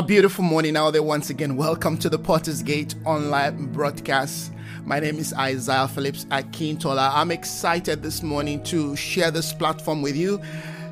A beautiful morning out there once again. Welcome to the Potter's Gate online broadcast. My name is Isaiah Phillips Akintola. I'm excited this morning to share this platform with you,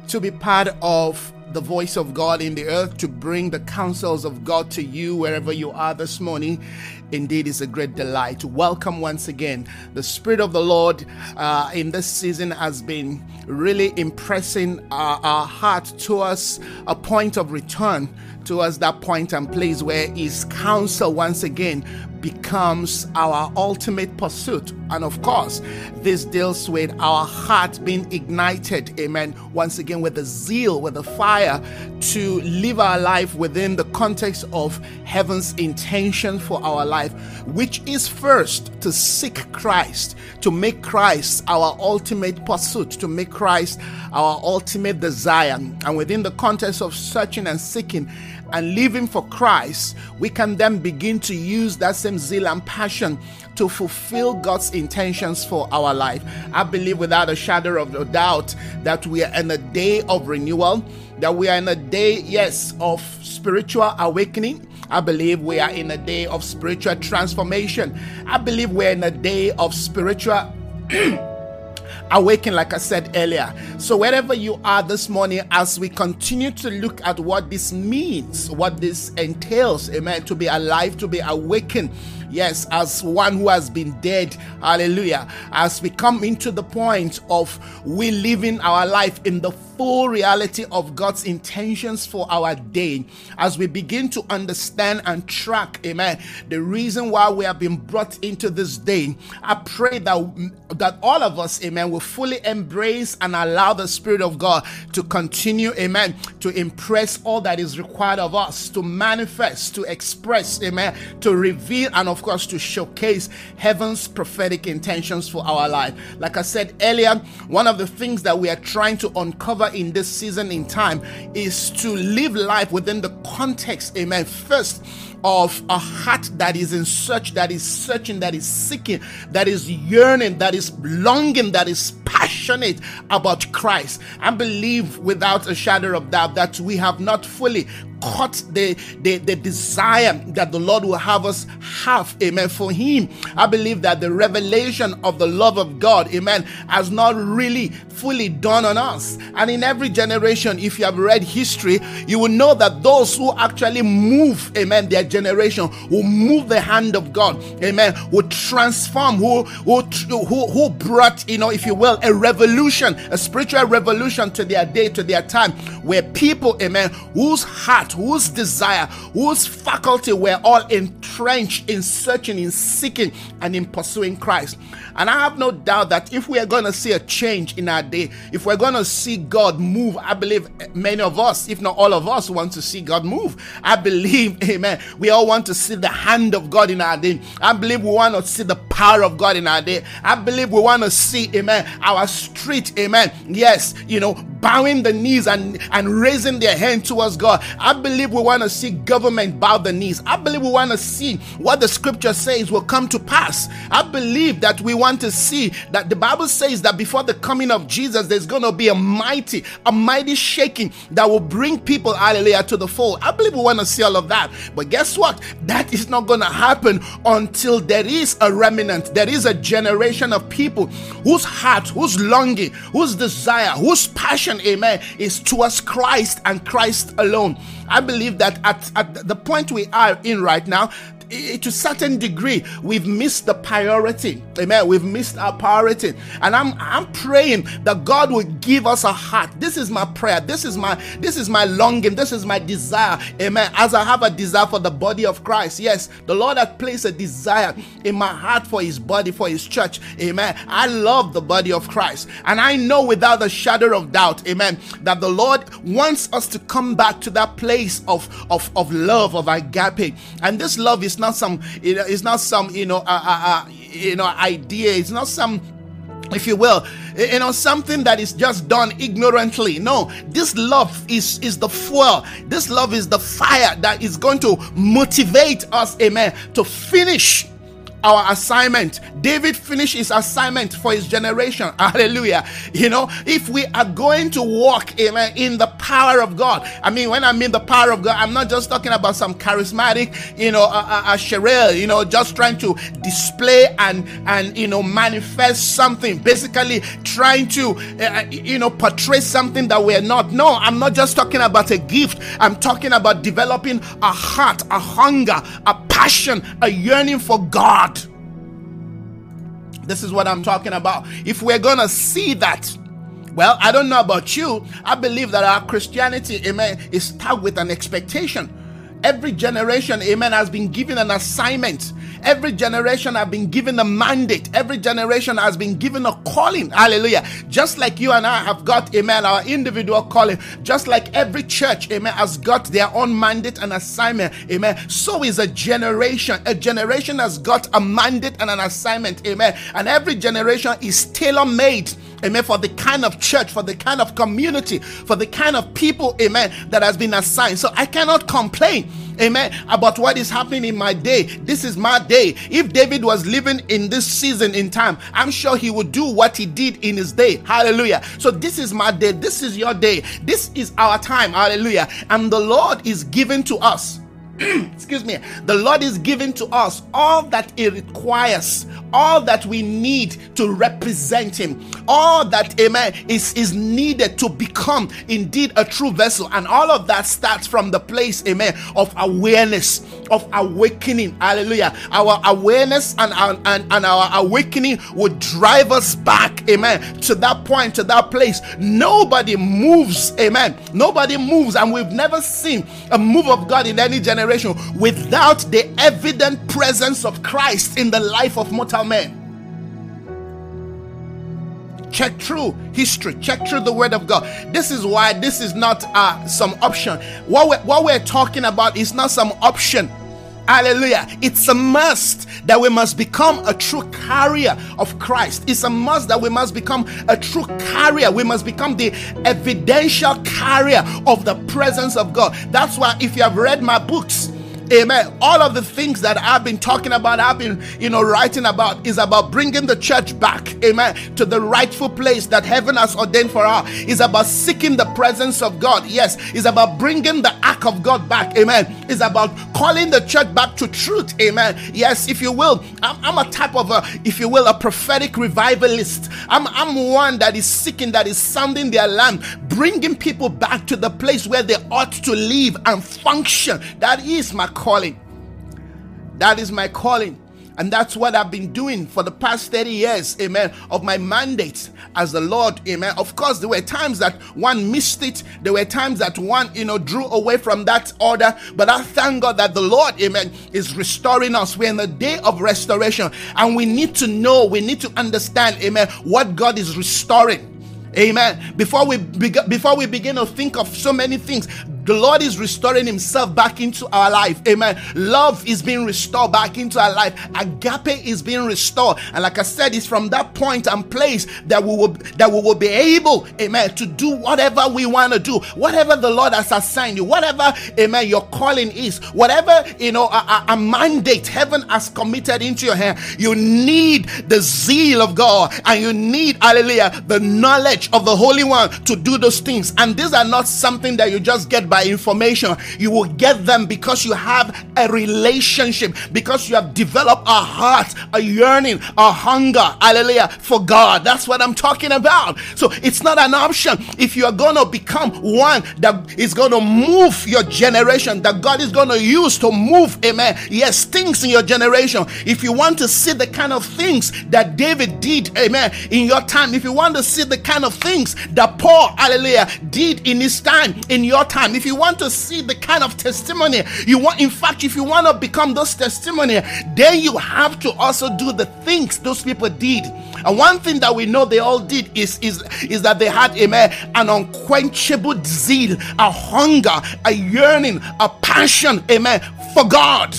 to be part of the voice of God in the earth, to bring the counsels of God to you wherever you are this morning. Indeed, it's a great delight. Welcome once again. The Spirit of the Lord uh, in this season has been really impressing our, our heart towards a point of return, towards that point and place where His counsel once again becomes our ultimate pursuit. And of course, this deals with our heart being ignited, amen, once again with the zeal, with the fire to live our life within the context of heaven's intention for our life, which is first to seek Christ, to make Christ our ultimate pursuit, to make Christ our ultimate desire. And within the context of searching and seeking, and living for Christ, we can then begin to use that same zeal and passion to fulfill God's intentions for our life. I believe without a shadow of a doubt that we are in a day of renewal, that we are in a day, yes, of spiritual awakening. I believe we are in a day of spiritual transformation. I believe we're in a day of spiritual awaken, like I said earlier. So, wherever you are this morning, as we continue to look at what this means, what this entails, amen, to be alive, to be awakened Yes, as one who has been dead. Hallelujah. As we come into the point of we living our life in the full reality of God's intentions for our day, as we begin to understand and track, amen, the reason why we have been brought into this day, I pray that, that all of us, amen, will fully embrace and allow the Spirit of God to continue, amen, to impress all that is required of us, to manifest, to express, amen, to reveal, and of course, to showcase heaven's prophetic intentions for our life. Like I said earlier, one of the things that we are trying to uncover in this season in time is to live life within the context, amen, first of a heart that is in search, that is searching, that is seeking, that is yearning, that is longing, that is passionate about Christ. I believe without a shadow of doubt that we have not fully caught the, the, the desire that the Lord will have us have, amen, for Him. I believe that the revelation of the love of God, amen, has not really fully dawned on us. And in every generation, if you have read history, you will know that those who actually move, amen, their generation, will move the hand of God, amen, will transform, who, who, who, who brought, you know, if you will, a revolution, a spiritual revolution to their day, to their time, where people, amen, whose heart whose desire, whose faculty were all entrenched in searching, in seeking, and in pursuing Christ. And I have no doubt that if we are going to see a change in our day, if we're going to see God move, I believe many of us, if not all of us, want to see God move. I believe, amen, we all want to see the hand of God in our day. I believe we want to see the power of God in our day. I believe we want to see, amen, our street, amen. Yes, you know, bowing the knees and, and raising their hand towards God. I believe we want to see government bow the knees. I believe we want to see what the scripture says will come to pass. I believe that we want to see that the Bible says that before the coming of Jesus, there's going to be a mighty, a mighty shaking that will bring people, hallelujah, to the fold. I believe we want to see all of that. But guess what? That is not going to happen until there is a remnant, there is a generation of people whose heart, whose longing, whose desire, whose passion amen, is towards Christ and Christ alone. I believe that at, at the point we are in right now, to certain degree, we've missed the priority. Amen. We've missed our priority. And I'm I'm praying that God will give us a heart. This is my prayer. This is my this is my longing. This is my desire. Amen. As I have a desire for the body of Christ. Yes, the Lord has placed a desire in my heart for his body, for his church. Amen. I love the body of Christ. And I know without a shadow of doubt, amen, that the Lord wants us to come back to that place of, of, of love, of agape. And this love is not some, it's not some, you know, uh, uh, uh, you know, idea. It's not some if you will you know something that is just done ignorantly no this love is is the fuel this love is the fire that is going to motivate us amen to finish our assignment. David finished his assignment for his generation. Hallelujah. You know, if we are going to walk amen, in the power of God, I mean, when I mean the power of God, I'm not just talking about some charismatic, you know, a, a, a Sherelle, you know, just trying to display and, and, you know, manifest something, basically trying to, uh, you know, portray something that we're not. No, I'm not just talking about a gift. I'm talking about developing a heart, a hunger, a passion, a yearning for God. This is what I'm talking about. If we're going to see that, well, I don't know about you. I believe that our Christianity, amen, is tagged with an expectation. Every generation, amen, has been given an assignment. Every generation has been given a mandate. Every generation has been given a calling. Hallelujah. Just like you and I have got, amen, our individual calling. Just like every church, amen, has got their own mandate and assignment. Amen. So is a generation. A generation has got a mandate and an assignment. Amen. And every generation is tailor made amen, for the kind of church, for the kind of community, for the kind of people, amen, that has been assigned. So I cannot complain, amen, about what is happening in my day. This is my day. If David was living in this season in time, I'm sure he would do what he did in his day. Hallelujah. So this is my day. This is your day. This is our time. Hallelujah. And the Lord is given to us. excuse me, the Lord is giving to us all that He requires, all that we need to represent Him, all that, amen, is, is needed to become indeed a true vessel. And all of that starts from the place, amen, of awareness, of awakening. Hallelujah. Our awareness and our, and, and our awakening would drive us back, amen, to that point, to that place. Nobody moves, amen. Nobody moves, and we've never seen a move of God in any generation generation without the evident presence of Christ in the life of mortal men. Check through history, check through the word of God. This is why this is not uh, some option. What we're, what we're talking about is not some option. Hallelujah. It's a must that we must become a true carrier of Christ. It's a must that we must become a true carrier. We must become the evidential carrier of the presence of God. That's why, if you have read my books, Amen. All of the things that I've been talking about, I've been, you know, writing about is about bringing the church back, amen, to the rightful place that heaven has ordained for her. Is about seeking the presence of God. Yes, is about bringing the ark of God back. Amen. Is about calling the church back to truth. Amen. Yes, if you will, I'm, I'm a type of a, if you will, a prophetic revivalist. I'm, I'm one that is seeking, that is sounding the alarm, bringing people back to the place where they ought to live and function. That is my calling. That is my calling. And that's what I've been doing for the past 30 years, amen, of my mandate as the Lord, amen. Of course, there were times that one missed it, there were times that one, you know, drew away from that order, but I thank God that the Lord, amen, is restoring us. We're in the day of restoration, and we need to know, we need to understand, amen, what God is restoring. Amen. Before we be- before we begin to think of so many things, the Lord is restoring Himself back into our life. Amen. Love is being restored back into our life. Agape is being restored. And like I said, it's from that point and place that we will that we will be able, amen, to do whatever we want to do, whatever the Lord has assigned you, whatever, amen, your calling is, whatever you know, a, a mandate heaven has committed into your hand. You need the zeal of God and you need, hallelujah, the knowledge of the Holy One to do those things. And these are not something that you just get by by information. You will get them because you have a relationship, because you have developed a heart, a yearning, a hunger, hallelujah, for God. That's what I'm talking about. So it's not an option. If you are going to become one that is going to move your generation, that God is going to use to move, amen. Yes, things in your generation. If you want to see the kind of things that David did, amen, in your time, if you want to see the kind of things that Paul, hallelujah, did in his time, in your time, if you want to see the kind of testimony you want, in fact, if you want to become those testimony, then you have to also do the things those people did. And one thing that we know they all did is is is that they had amen, an unquenchable zeal, a hunger, a yearning, a passion, amen, for God.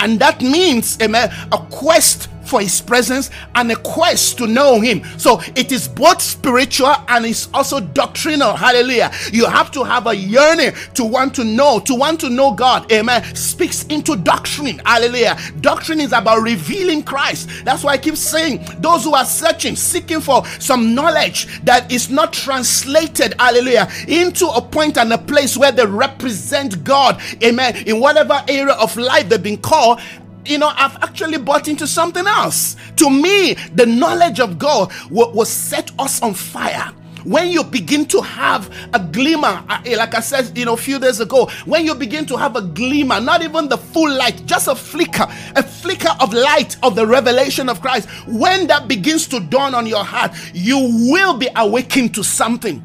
And that means, amen, a quest for his presence and a quest to know him. So it is both spiritual and it's also doctrinal. Hallelujah. You have to have a yearning to want to know, to want to know God. Amen. Speaks into doctrine. Hallelujah. Doctrine is about revealing Christ. That's why I keep saying those who are searching, seeking for some knowledge that is not translated, hallelujah, into a point and a place where they represent God. Amen. In whatever area of life they've been called, you know, I've actually bought into something else. To me, the knowledge of God will, will set us on fire when you begin to have a glimmer, eh, like I said, you know, a few days ago, when you begin to have a glimmer, not even the full light, just a flicker, a flicker of light of the revelation of Christ, when that begins to dawn on your heart, you will be awakened to something.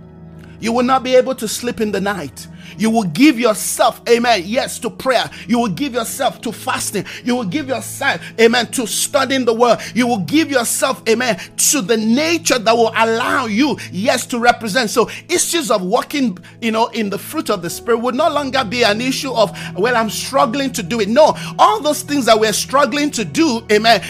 You will not be able to sleep in the night. You will give yourself, amen, yes, to prayer. You will give yourself to fasting. You will give yourself, amen, to studying the word. You will give yourself, amen, to the nature that will allow you, yes, to represent. So issues of walking, you know, in the fruit of the spirit would no longer be an issue of, well, I'm struggling to do it. No, all those things that we're struggling to do, amen,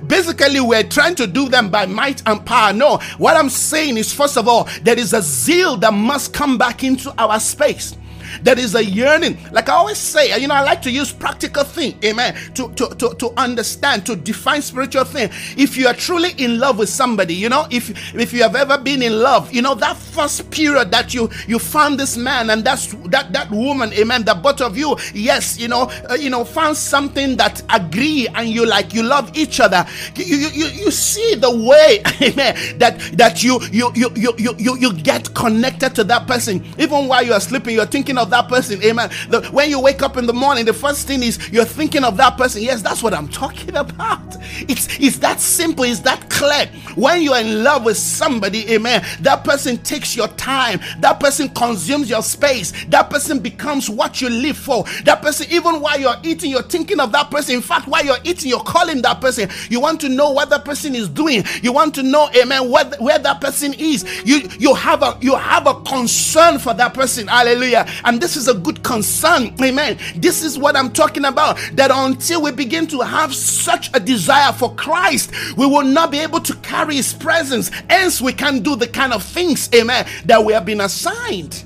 basically we're trying to do them by might and power. No, what I'm saying is, first of all, there is a zeal that must come back into our space. There is a yearning. Like I always say, you know, I like to use practical thing, amen, to, to, to, to understand, to define spiritual thing. If you are truly in love with somebody, you know, if if you have ever been in love, you know, that first period that you you found this man and that's that that woman, amen, the both of you, yes, you know, uh, you know, found something that agree and you like you love each other. You you you, you see the way, amen, that that you you you you you you get connected to that person even while you are sleeping. You're thinking of that person. Amen. The, when you wake up in the morning, the first thing is you're thinking of that person. Yes, that's what I'm talking about. It's it's that simple, it's that clear. When you're in love with somebody, amen, that person takes your time, that person consumes your space, that person becomes what you live for. That person, even while you're eating, you're thinking of that person. In fact, while you're eating, you're calling that person. You want to know what that person is doing. You want to know, amen, where, where that person is. You you have a you have a concern for that person. Hallelujah. And this is a good concern. Amen. This is what I'm talking about. That until we begin to have such a desire for Christ, we will not be able to carry His presence. Hence, we can do the kind of things, amen, that we have been assigned.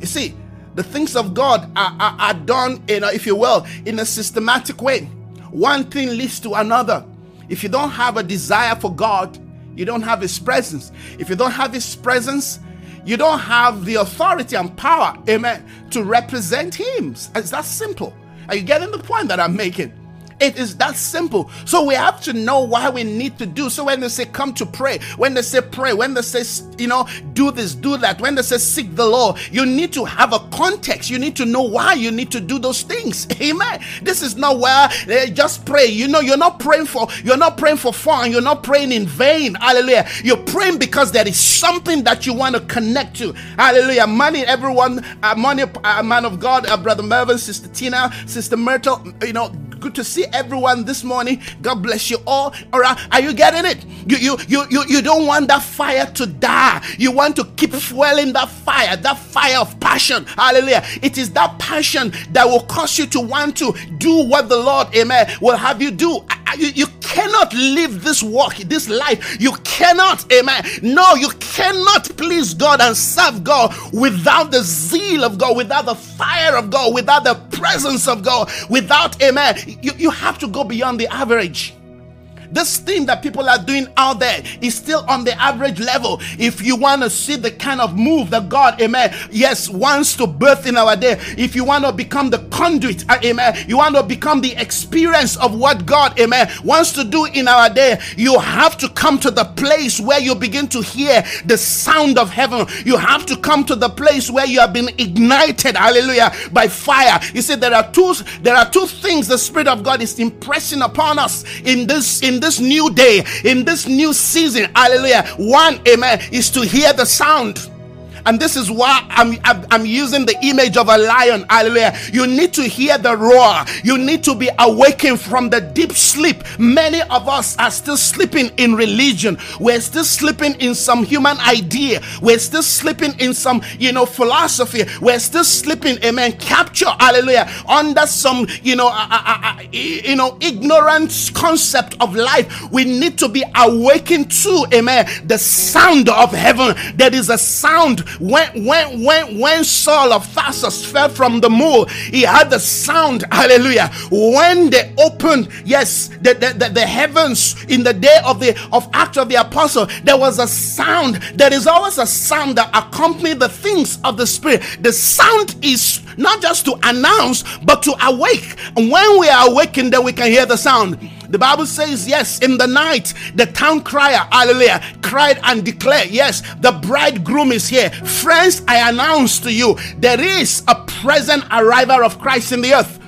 You see, the things of God are, are, are done, in a, if you will, in a systematic way. One thing leads to another. If you don't have a desire for God, you don't have His presence. If you don't have His presence, you don't have the authority and power, amen, to represent Him. It's that simple. Are you getting the point that I'm making? It is that simple. So we have to know why we need to do. So when they say come to pray, when they say pray, when they say, you know, do this, do that, when they say seek the Lord, you need to have a context. You need to know why you need to do those things. Amen. This is not where uh, just pray. You know, you're not praying for, you're not praying for fun. You're not praying in vain. Hallelujah. You're praying because there is something that you want to connect to. Hallelujah. Money, everyone, uh, money, uh, man of God, uh, Brother Mervin, Sister Tina, Sister Myrtle, you know, good to see everyone this morning. God bless you all. All right, are you getting it? You you you you, you don't want that fire to die. You want to keep fueling that fire, that fire of passion. Hallelujah. It is that passion that will cause you to want to do what the Lord, amen, will have you do. You, you cannot live this walk, this life. You cannot, amen. No, you cannot please God and serve God without the zeal of God, without the fire of God, without the presence of God, without, amen. You, you have to go beyond the average. This thing that people are doing out there is still on the average level. If you want to see the kind of move that God, amen, yes, wants to birth in our day, if you want to become the conduit, uh, amen, you want to become the experience of what God, amen, wants to do in our day, you have to come to the place where you begin to hear the sound of heaven. You have to come to the place where you have been ignited, hallelujah, by fire. You see, there are two there are two things the Spirit of God is impressing upon us in this in in this new day, in this new season. Hallelujah. One, amen, is to hear the sound And this is why I'm, I'm, using the image of a lion. Hallelujah. You need to hear the roar. You need to be awakened from the deep sleep. Many of us are still sleeping in religion. We're still sleeping in some human idea. We're still sleeping in some, you know, philosophy. We're still sleeping, amen, capture, hallelujah, under some, you know, uh, uh, uh, you know, ignorant concept of life. We need to be awakened to, amen, the sound of heaven. There is a sound when when when when Saul of Tarsus fell from the mole, he had the sound, hallelujah. When they opened, yes, the, the, the, the heavens in the day of the of Act of the Apostle, there was a sound. There is always a sound that accompanies the things of the Spirit. The sound is not just to announce, but to awake. And when we are awakened, then we can hear the sound. The Bible says, yes, in the night, the town crier, hallelujah, cried and declared, yes, the bridegroom is here. Friends, I announce to you, there is a present arrival of Christ in the earth.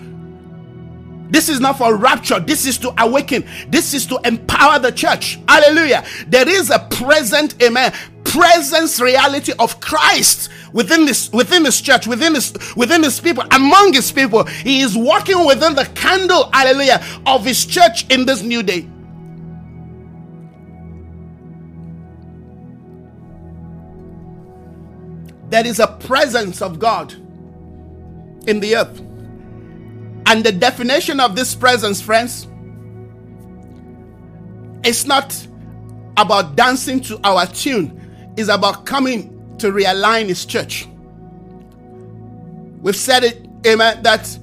This is not for rapture. This is to awaken. This is to empower the church. Hallelujah. There is a present, amen, presence reality of Christ within this within this church, within this within his people, among his people. He is walking within the candle, hallelujah, of his church in this new day. There is a presence of God in the earth. And the definition of this presence, friends, it's not about dancing to our tune, it's about coming to realign his church. We've said it, amen, that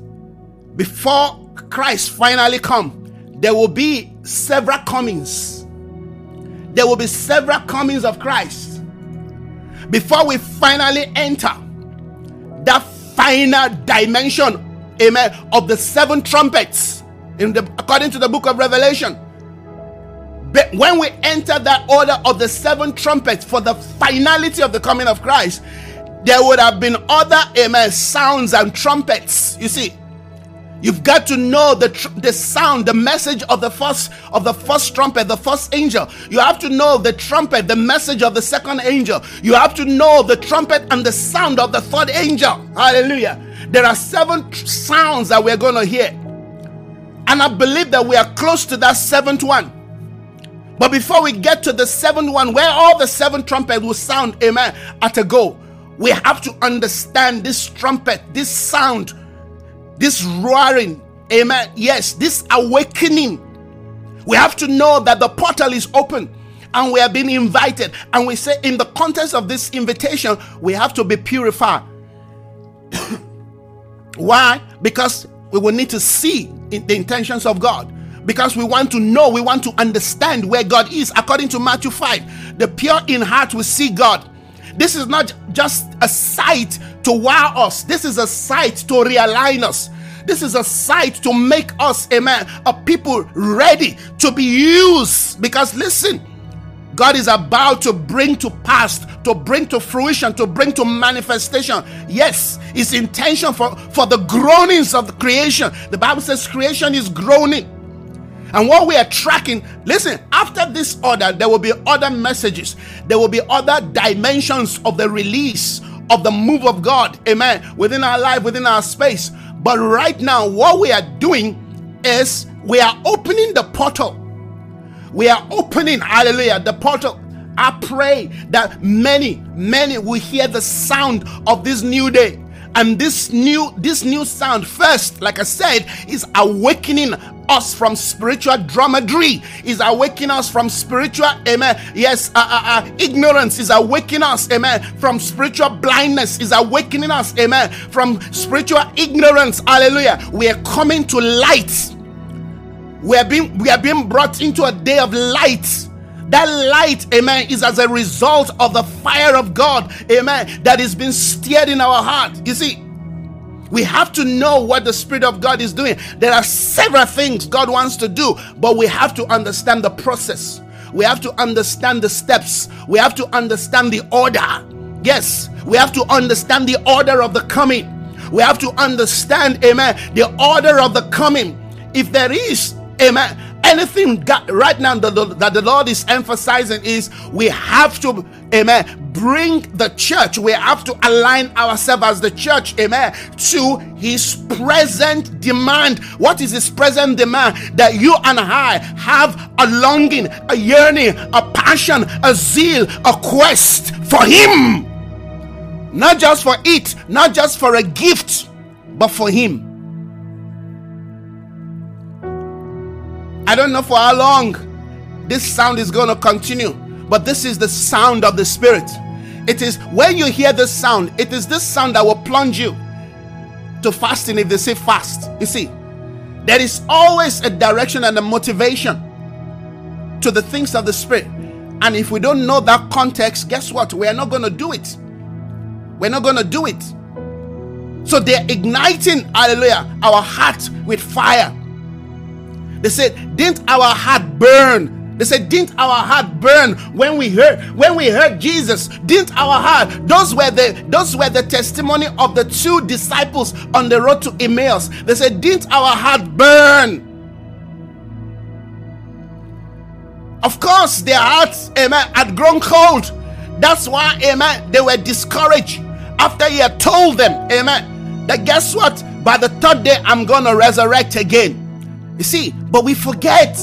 before Christ finally come, there will be several comings. There will be several comings of Christ before we finally enter that final dimension, amen, of the seven trumpets in the according to the book of Revelation. But when we enter that order of the seven trumpets for the finality of the coming of Christ, there would have been other amen sounds and trumpets. You see, You've got to know the tr- the sound, the message of the first of the first trumpet, the first angel. You have to know the trumpet, the message of the second angel. You have to know the trumpet and the sound of the third angel. Hallelujah. There are seven tr- sounds that we're going to hear. And I believe that we are close to that seventh one. But before we get to the seventh one, where all the seven trumpets will sound, amen, at a go, we have to understand this trumpet, this sound, this roaring, amen. Yes, this awakening. We have to know that the portal is open and we are being invited. And we say, in the context of this invitation, we have to be purified. Why? Because we will need to see the intentions of God because we want to know, we want to understand where God is. According to Matthew 5, the pure in heart will see God. This is not just a sight to wow us, this is a sight to realign us. This is a sight to make us, amen, a people ready to be used. Because listen, God is about to bring to pass, to bring to fruition, to bring to manifestation. Yes, His intention for, for the groanings of the creation. The Bible says creation is groaning. And what we are tracking, listen, after this order, there will be other messages, there will be other dimensions of the release of the move of God, amen, within our life, within our space. But right now, what we are doing is we are opening the portal. We are opening, hallelujah, the portal. I pray that many, many will hear the sound of this new day and this new this new sound first like i said is awakening us from spiritual dromedary is awakening us from spiritual amen yes uh, uh, uh, ignorance is awakening us amen from spiritual blindness is awakening us amen from spiritual ignorance hallelujah. We are coming to light. We are being we are being brought into a day of light that light, amen, is as a result of the fire of God, amen, that is being stirred in our heart. You see, we have to know what the Spirit of God is doing. There are several things God wants to do, but we have to understand the process. We have to understand the steps. We have to understand the order. Yes, we have to understand the order of the coming. We have to understand, amen, the order of the coming. If there is, amen, anything right now that the, that the Lord is emphasizing is we have to amen, bring the church. We have to align ourselves as the church, amen, to his present demand. What is his present demand? That you and I have a longing, a yearning, a passion, a zeal, a quest for him. Not just for it, not just for a gift, but for him. I don't know for how long this sound is going to continue, but this is the sound of the Spirit. It is when you hear this sound, it is this sound that will plunge you to fasting if they say fast. You see, there is always a direction and a motivation to the things of the Spirit. And if we don't know that context, guess what? We are not going to do it. We're not going to do it. So they're igniting, hallelujah, our heart with fire they said, Didn't our heart burn? They said, Didn't our heart burn when we heard when we heard Jesus? Didn't our heart? Those were the those were the testimony of the two disciples on the road to Emmaus. They said, Didn't our heart burn? Of course, their hearts, amen, had grown cold. That's why, amen, they were discouraged after he had told them, amen, that guess what? By the third day, I'm gonna resurrect again. You see, but we forget.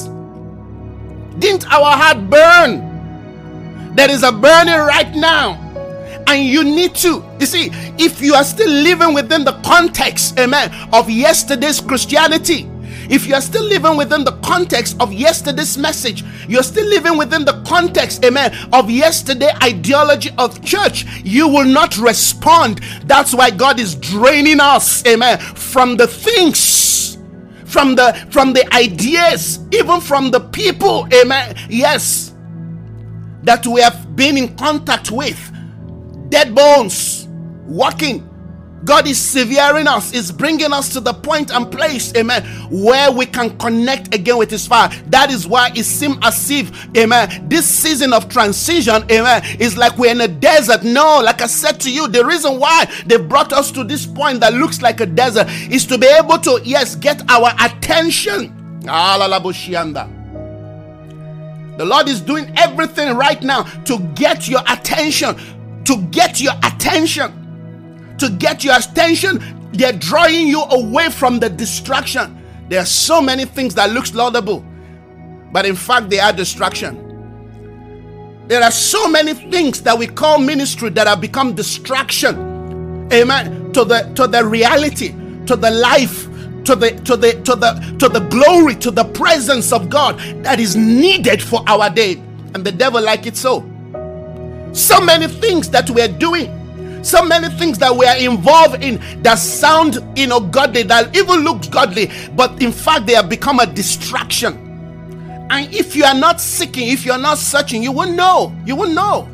Didn't our heart burn? There is a burning right now. And you need to, you see, if you are still living within the context, amen, of yesterday's Christianity, if you are still living within the context of yesterday's message, you're still living within the context, amen, of yesterday ideology of church, you will not respond. That's why God is draining us, amen, from the things from the from the ideas, even from the people, amen. Yes, that we have been in contact with, dead bones, walking God is severing us, is bringing us to the point and place, amen, where we can connect again with His Father. That is why it seems as if, amen, this season of transition, amen, is like we're in a desert. No, like I said to you, the reason why they brought us to this point that looks like a desert is to be able to, yes, get our attention. The Lord is doing everything right now to get your attention, to get your attention to get your attention. They're drawing you away from the distraction. There are so many things that looks laudable, but in fact they are distraction. There are so many things that we call ministry that have become distraction. Amen. To the to the reality, to the life, to the to the to the to the glory, to the presence of God that is needed for our day. And the devil like it so. So many things that we're doing so many things that we are involved in that sound you know godly that even look godly but in fact they have become a distraction and if you are not seeking if you are not searching you won't know you won't know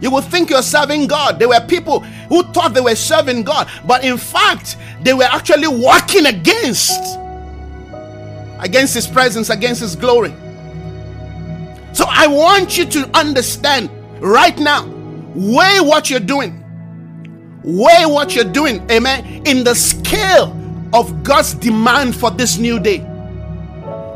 you will think you're serving God. There were people who thought they were serving God, but in fact, they were actually working against against his presence, against his glory. So I want you to understand right now, weigh what you're doing weigh what you're doing, amen, in the scale of God's demand for this new day.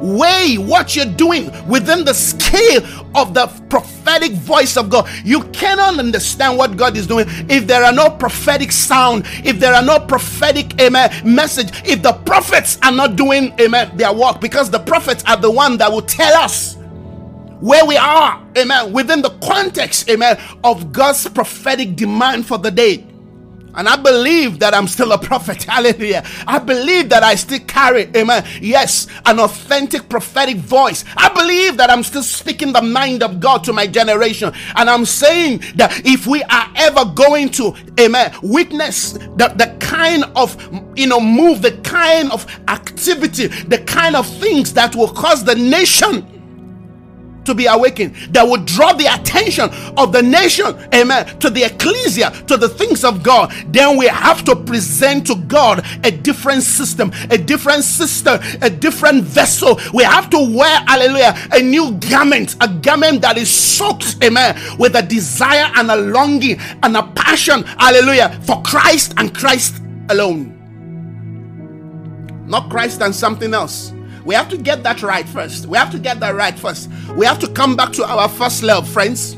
Weigh what you're doing within the scale of the prophetic voice of God. You cannot understand what God is doing if there are no prophetic sound, if there are no prophetic amen message, if the prophets are not doing amen their work, because the prophets are the one that will tell us where we are, amen, within the context, amen, of God's prophetic demand for the day. And I believe that I'm still a prophet. Hallelujah. I believe that I still carry, amen. Yes, an authentic prophetic voice. I believe that I'm still speaking the mind of God to my generation. And I'm saying that if we are ever going to, amen, witness the, the kind of, you know, move, the kind of activity, the kind of things that will cause the nation to be awakened that would draw the attention of the nation, amen, to the ecclesia, to the things of God, then we have to present to God a different system, a different system, a different vessel. We have to wear, hallelujah, a new garment, a garment that is soaked, amen, with a desire and a longing and a passion, hallelujah, for Christ and Christ alone. Not Christ and something else. We have to get that right first. We have to get that right first. We have to come back to our first love, friends.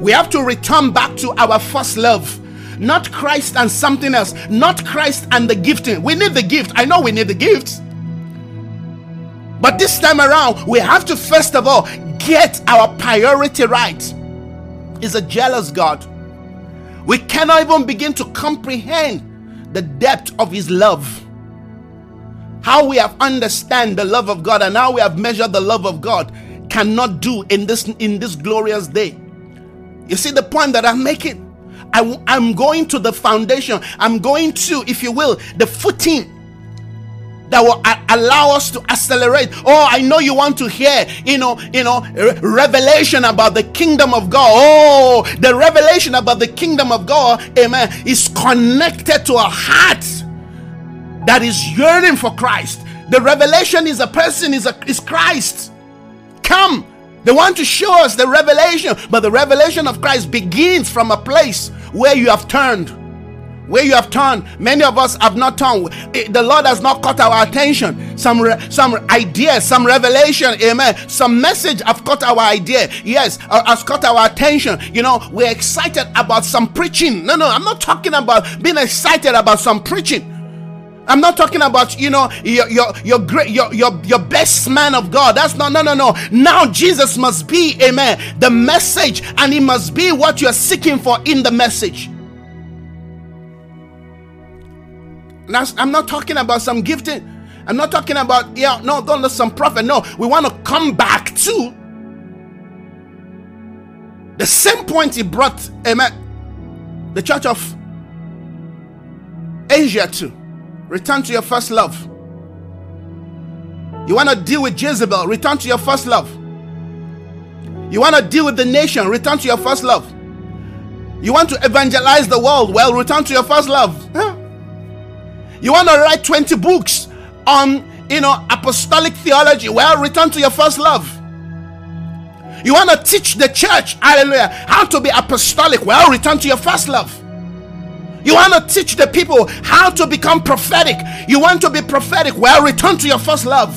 We have to return back to our first love. Not Christ and something else. Not Christ and the gifting. We need the gift. I know we need the gift. But this time around, we have to first of all get our priority right. Is a jealous God. We cannot even begin to comprehend the depth of his love. How we have understand the love of God and how we have measured the love of God cannot do in this in this glorious day. You see the point that I'm making? I, I'm going to the foundation. I'm going to, if you will, the footing that will allow us to accelerate. Oh, I know you want to hear, you know, you know, revelation about the kingdom of God. Oh, the revelation about the kingdom of God, amen, is connected to a heart that is yearning for Christ. The revelation is a person, is a is Christ. Come. They want to show us the revelation, but the revelation of Christ begins from a place where you have turned. Where you have turned. Many of us have not turned. The lord has not caught our attention. Some some ideas some revelation amen. Some message have caught our idea. Yes uh, has caught our attention. You know we're excited about some preaching. No no i'm not talking about being excited about some preaching I'm not talking about you know your your your great your your your best man of God. That's not no no no. Now Jesus must be amen the message and he must be what you are seeking for in the message. Now, I'm not talking about some gifting. I'm not talking about, yeah, no, don't let some prophet. No, we want to come back to the same point he brought, amen, the church of Asia to. Return to your first love. You want to deal with Jezebel, return to your first love. You want to deal with the nation, return to your first love. You want to evangelize the world, well, return to your first love. You want to write 20 books on, you know, apostolic theology? Well, return to your first love. You want to teach the church, hallelujah, how to be apostolic? Well, return to your first love. You want to teach the people how to become prophetic? You want to be prophetic? Well, return to your first love.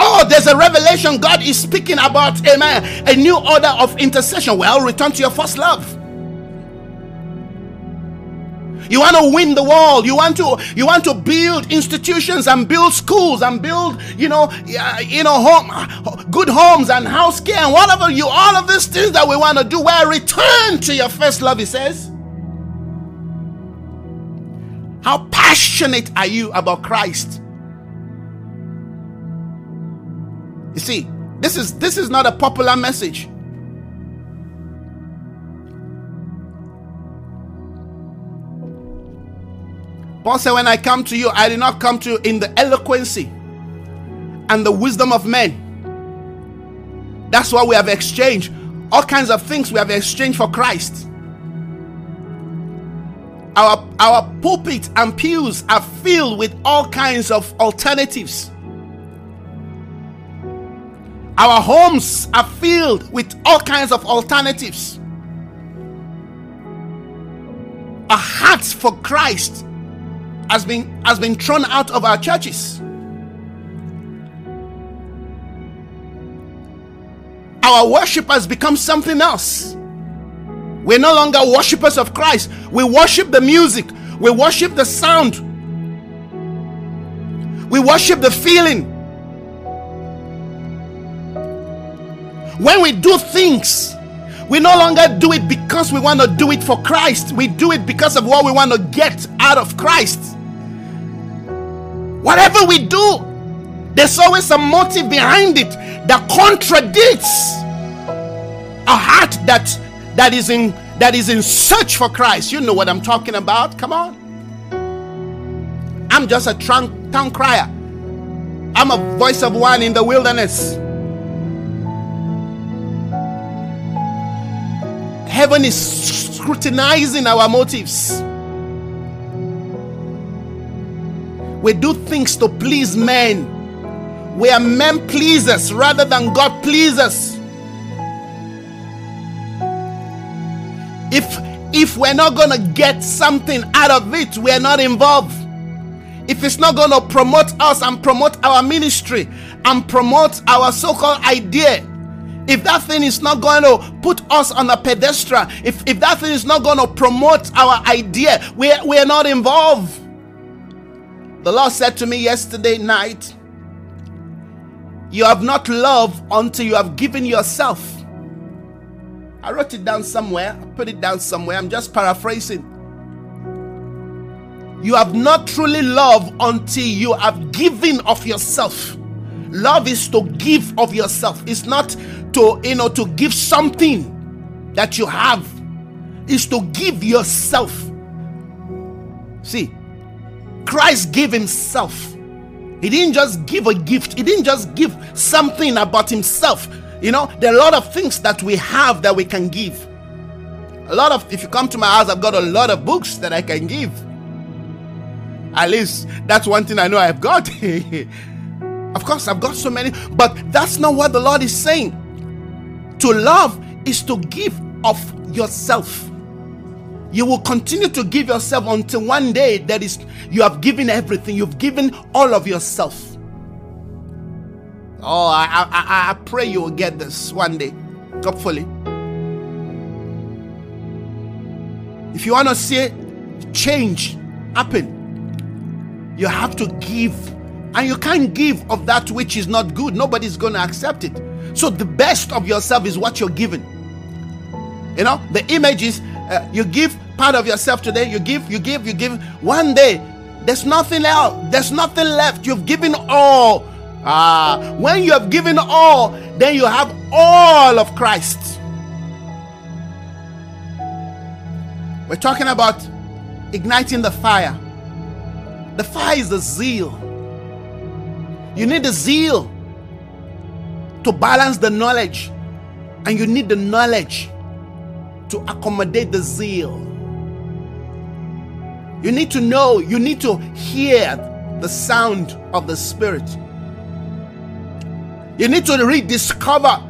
Oh, there's a revelation God is speaking about, amen, a new order of intercession. Well, return to your first love. You want to win the world. You want to you want to build institutions and build schools and build you know uh, you know home good homes and house care and whatever you all of these things that we want to do. Well, return to your first love. He says. How passionate are you about Christ? You see, this is this is not a popular message. Paul said, When I come to you, I did not come to you in the eloquency and the wisdom of men. That's what we have exchanged. All kinds of things we have exchanged for Christ. Our, our pulpit and pews are filled with all kinds of alternatives. Our homes are filled with all kinds of alternatives. Our hearts for Christ has been has been thrown out of our churches. Our worship has become something else. We're no longer worshippers of Christ. We worship the music, we worship the sound, we worship the feeling. When we do things, we no longer do it because we want to do it for Christ. We do it because of what we want to get out of Christ. Whatever we do, there's always a motive behind it that contradicts a heart that that is in that is in search for Christ. You know what I'm talking about. Come on. I'm just a town, crier. I'm a voice of one in the wilderness. Heaven is scrutinizing our motives. We do things to please men. We are men pleasers rather than God pleasers. If if we're not going to get something out of it, we're not involved. If it's not going to promote us and promote our ministry and promote our so called idea, if that thing is not going to put us on a pedestal, if, if that thing is not going to promote our idea, we're, we're not involved. The Lord said to me yesterday night, You have not loved until you have given yourself. I wrote it down somewhere, I put it down somewhere. I'm just paraphrasing. You have not truly loved until you have given of yourself. Love is to give of yourself. It's not to, you know, to give something that you have. It's to give yourself. See, Christ gave himself. He didn't just give a gift. He didn't just give something about himself. You know, there are a lot of things that we have that we can give. A lot of, if you come to my house, I've got a lot of books that I can give. At least that's one thing I know I've got. Of course, I've got so many, but that's not what the Lord is saying. To love is to give of yourself. You will continue to give yourself until one day that is you have given everything, you've given all of yourself. Oh, I, I, I pray you will get this one day, hopefully. If you want to see change happen, you have to give and you can't give of that which is not good. Nobody's going to accept it. So the best of yourself is what you're giving. You know, the image is uh, you give part of yourself today, you give, you give, you give. One day, there's nothing else, there's nothing left. You've given all. Ah, when you have given all, then you have all of Christ. We're talking about igniting the fire. The fire is the zeal you need the zeal to balance the knowledge, and you need the knowledge to accommodate the zeal. You need to know, you need to hear the sound of the Spirit. You need to rediscover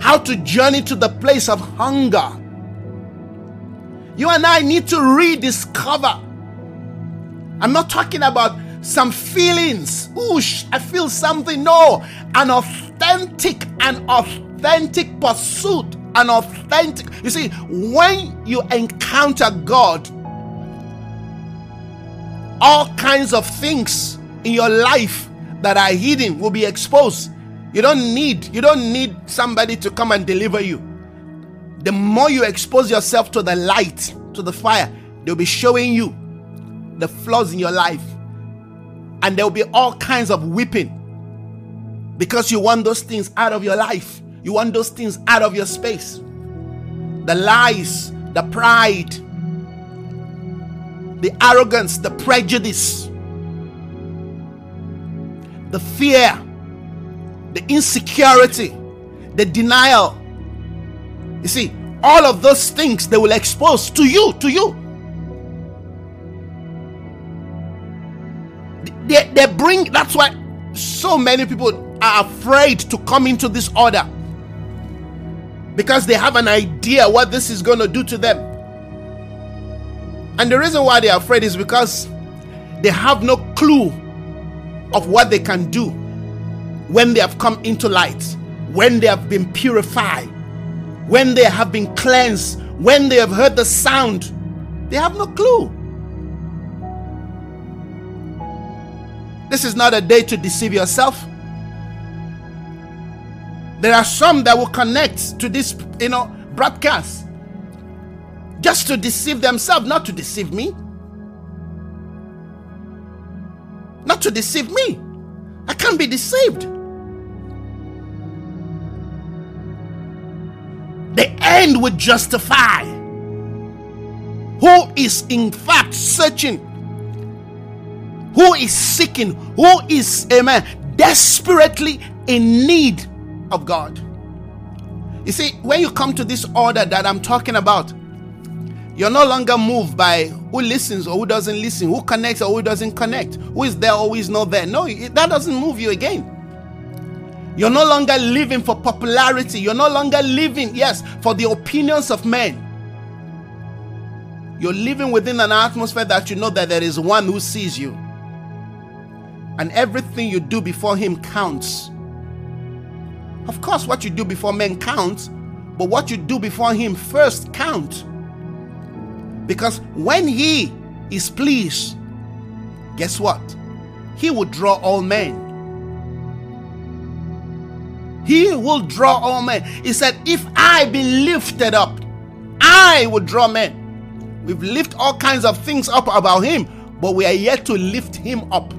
how to journey to the place of hunger. You and I need to rediscover. I'm not talking about some feelings. Oosh, I feel something. No, an authentic, an authentic pursuit, an authentic. You see, when you encounter God, all kinds of things in your life that are hidden will be exposed. You don't need you don't need somebody to come and deliver you. The more you expose yourself to the light, to the fire, they'll be showing you the flaws in your life and there will be all kinds of whipping because you want those things out of your life. You want those things out of your space. The lies, the pride, the arrogance, the prejudice, the fear, the insecurity, the denial. You see, all of those things they will expose to you, to you. they, they bring that's why so many people are afraid to come into this order because they have an idea what this is going to do to them. And the reason why they're afraid is because they have no clue of what they can do when they have come into light when they have been purified when they have been cleansed when they have heard the sound. They have no clue. This is not a day to deceive yourself. There are some that will connect to this, you know, broadcast just to deceive themselves, not to deceive me. Not to deceive me. I can't be deceived. The end would justify who is in fact searching who is seeking, who is, amen, desperately in need of God. You see, when you come to this order that I'm talking about, you're no longer moved by who listens or who doesn't listen, who connects or who doesn't connect, who is there or who is not there. No, that doesn't move you again. You're no longer living for popularity. You're no longer living, yes, for the opinions of men. You're living within an atmosphere that you know that there is one who sees you and everything you do before Him counts. Of course, what you do before men counts, but what you do before Him first count. Because when He is pleased, guess what? He will draw all men. He will draw all men. He said, If I be lifted up, I will draw men. We've lifted all kinds of things up about him, but we are yet to lift him up.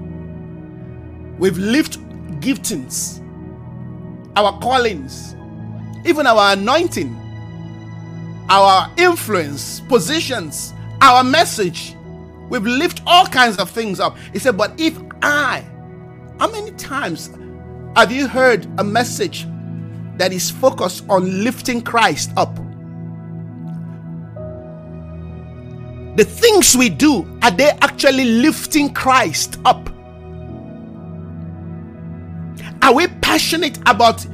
We've lifted giftings, our callings, even our anointing, our influence, positions, our message. We've lifted all kinds of things up. He said, But if I, how many times have you heard a message that is focused on lifting Christ up? The things we do, are they actually lifting Christ up? Are we passionate about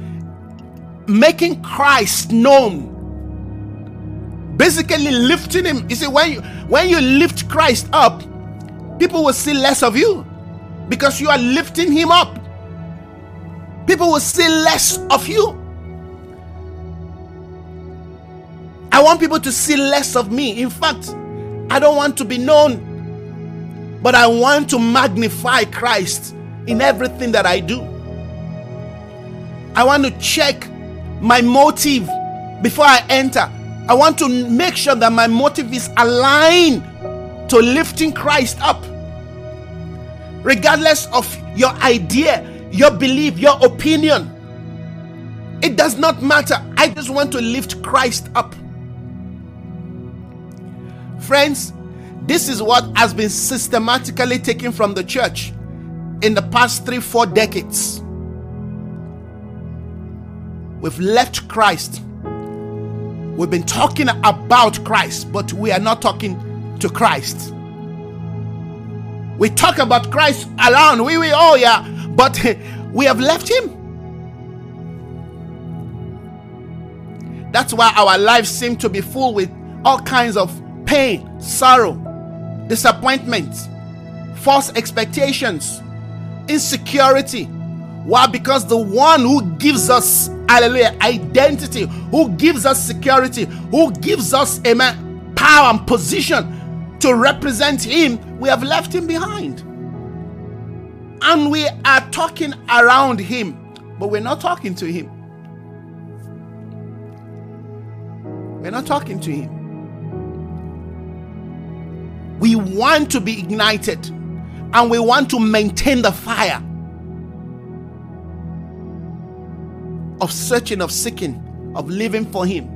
making Christ known? Basically lifting him. You see, when you when you lift Christ up, people will see less of you because you are lifting him up. People will see less of you. I want people to see less of me. In fact, I don't want to be known, but I want to magnify Christ in everything that I do. I want to check my motive before I enter. I want to make sure that my motive is aligned to lifting Christ up. Regardless of your idea, your belief, your opinion, it does not matter. I just want to lift Christ up. Friends, this is what has been systematically taken from the church in the past three, four decades. We've left Christ. We've been talking about Christ, but we are not talking to Christ. We talk about Christ alone. We, we, oh yeah, but we have left Him. That's why our lives seem to be full with all kinds of pain, sorrow, disappointment, false expectations, insecurity. Why? Because the one who gives us, hallelujah, identity, who gives us security, who gives us, amen, power and position to represent Him, we have left Him behind. And we are talking around Him, but we're not talking to Him. We're not talking to Him. We want to be ignited and we want to maintain the fire of searching, of seeking, of living for Him.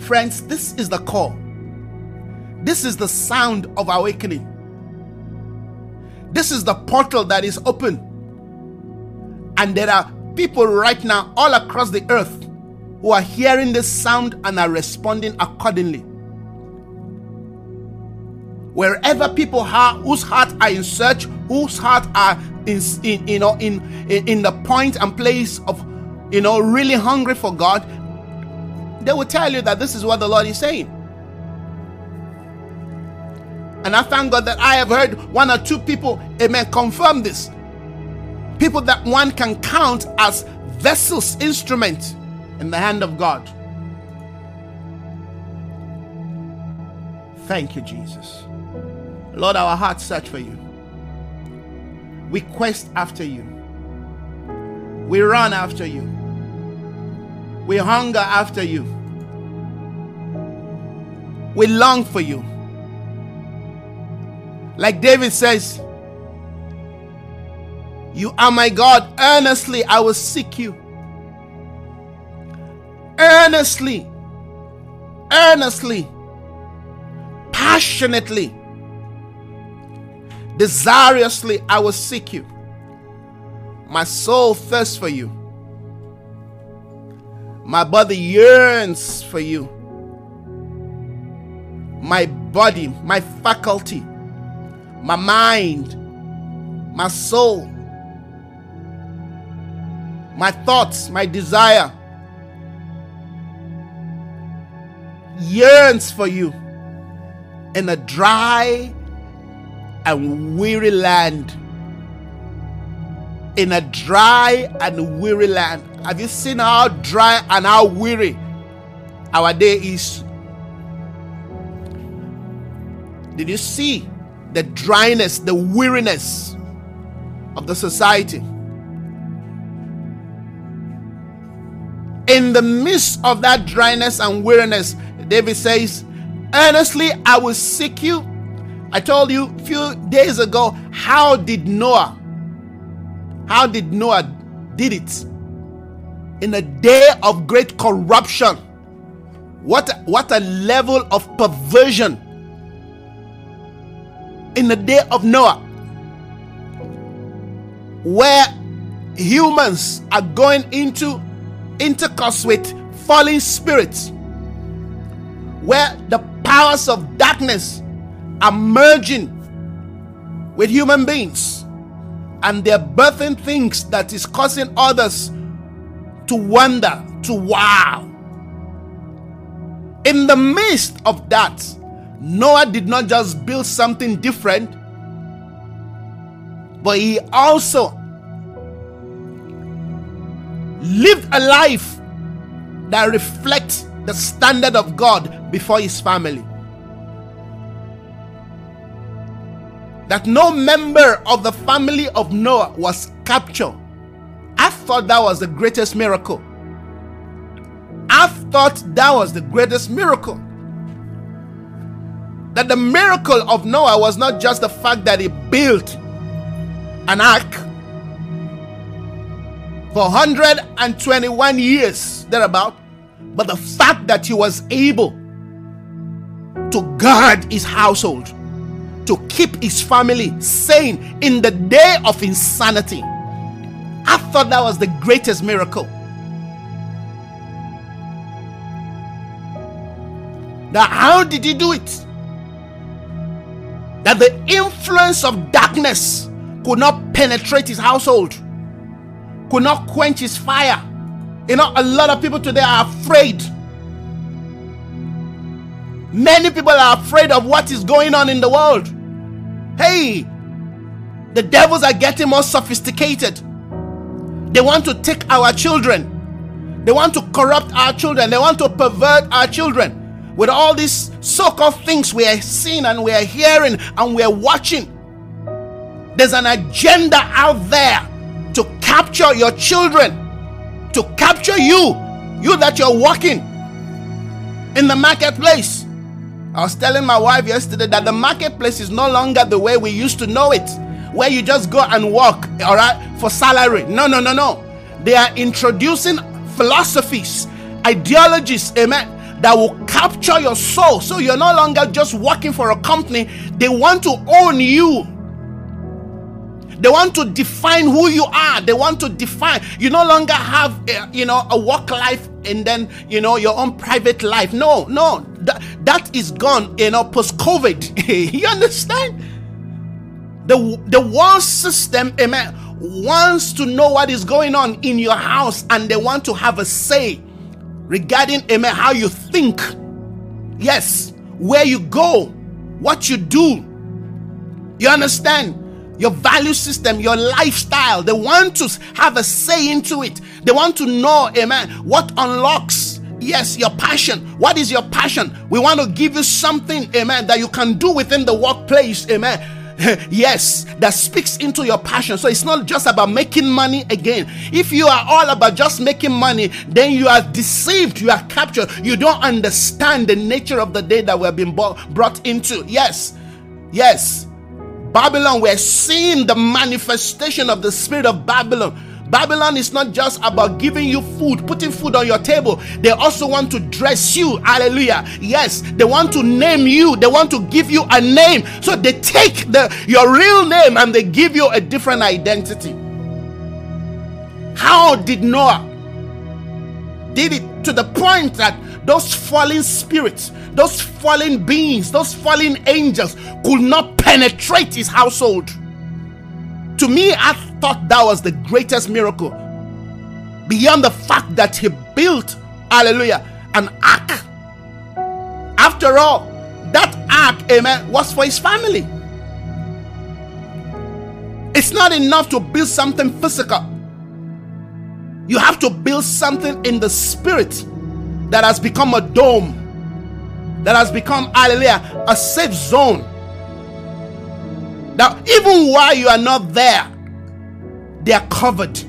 Friends, this is the call. This is the sound of awakening. This is the portal that is open. And there are people right now all across the earth who are hearing this sound and are responding accordingly wherever people are whose heart are in search whose heart are in, in you know in, in in the point and place of you know really hungry for god they will tell you that this is what the lord is saying. And i thank god that i have heard one or two people amen confirm this. People that one can count as vessels instrument in the hand of god. Thank you jesus Lord, our hearts search for you. We quest after you. We run after you. We hunger after you. We long for you. Like David says, You are my God. Earnestly I will seek you. Earnestly, earnestly, passionately Desiriously, I will seek you. My soul thirsts for you. My body yearns for you. My body, my faculty, my mind, my soul, my thoughts, my desire yearns for you in a dry and weary land. in a dry and weary land. Have you seen how dry and how weary our day is? Did you see the dryness, the weariness of the society? In the midst of that dryness and weariness, David says, Earnestly I will seek you. I told you a few days ago, how did Noah, how did Noah did it? In a day of great corruption. What, what a level of perversion in the day of Noah, where humans are going into intercourse with fallen spirits, where the powers of darkness are merging with human beings and they're birthing things that is causing others to wonder, to wow. In the midst of that, Noah did not just build something different, but he also lived a life that reflects the standard of God before his family. That no member of the family of Noah was captured. I thought that was the greatest miracle. I thought that was the greatest miracle that the miracle of Noah was not just the fact that he built an ark for 121 years thereabout, but the fact that he was able to guard his household, to keep his family sane in the day of insanity. I thought that was the greatest miracle. Now, how did he do it? that the influence of darkness could not penetrate his household, could not quench his fire. You know, a lot of people today are afraid. Many people are afraid of what is going on in the world. Hey, the devils are getting more sophisticated. They want to take our children, they want to corrupt our children, they want to pervert our children with all these so called things we are seeing and we are hearing and we are watching. There's an agenda out there to capture your children, to capture you, you that you're walking in the marketplace. I was telling my wife yesterday that the marketplace is no longer the way we used to know it, where you just go and work, all right, for salary. No, no, no, no. They are introducing philosophies, ideologies, amen, that will capture your soul. So you're no longer just working for a company, they want to own you. They want to define who you are. They want to define. You no longer have, a, eh, you know, a work life and then, you know, your own private life. No, no, that, is gone, you know, post COVID. you understand? The, the world system, amen, wants to know what is going on in your house and they want to have a say regarding, amen, how you think. Yes, where you go, what you do. You understand? Your value system, your lifestyle. They want to have a say into it. They want to know, amen, what unlocks yes, your passion. What is your passion? We want to give you something, amen, that you can do within the workplace, amen yes, that speaks into your passion. So it's not just about making money again. If you are all about just making money, then you are deceived, you are captured. You don't understand the nature of the day that we have been brought into. Yes, yes. Babylon, we're seeing the manifestation of the spirit of Babylon Babylon is not just about giving you food, putting food on your table. They also want to dress you. Hallelujah. Yes, they want to name you. They want to give you a name. So they take the your real name and they give you a different identity. How did Noah did it to the point that those fallen spirits, those fallen beings, those fallen angels could not penetrate his household? To me, I thought that was the greatest miracle. Beyond the fact that he built, hallelujah, an ark. After all, that ark, amen, was for his family. It's not enough to build something physical. You have to build something in the spirit that has become a dome, that has become, hallelujah, a safe zone. Now, even while you are not there, they are covered.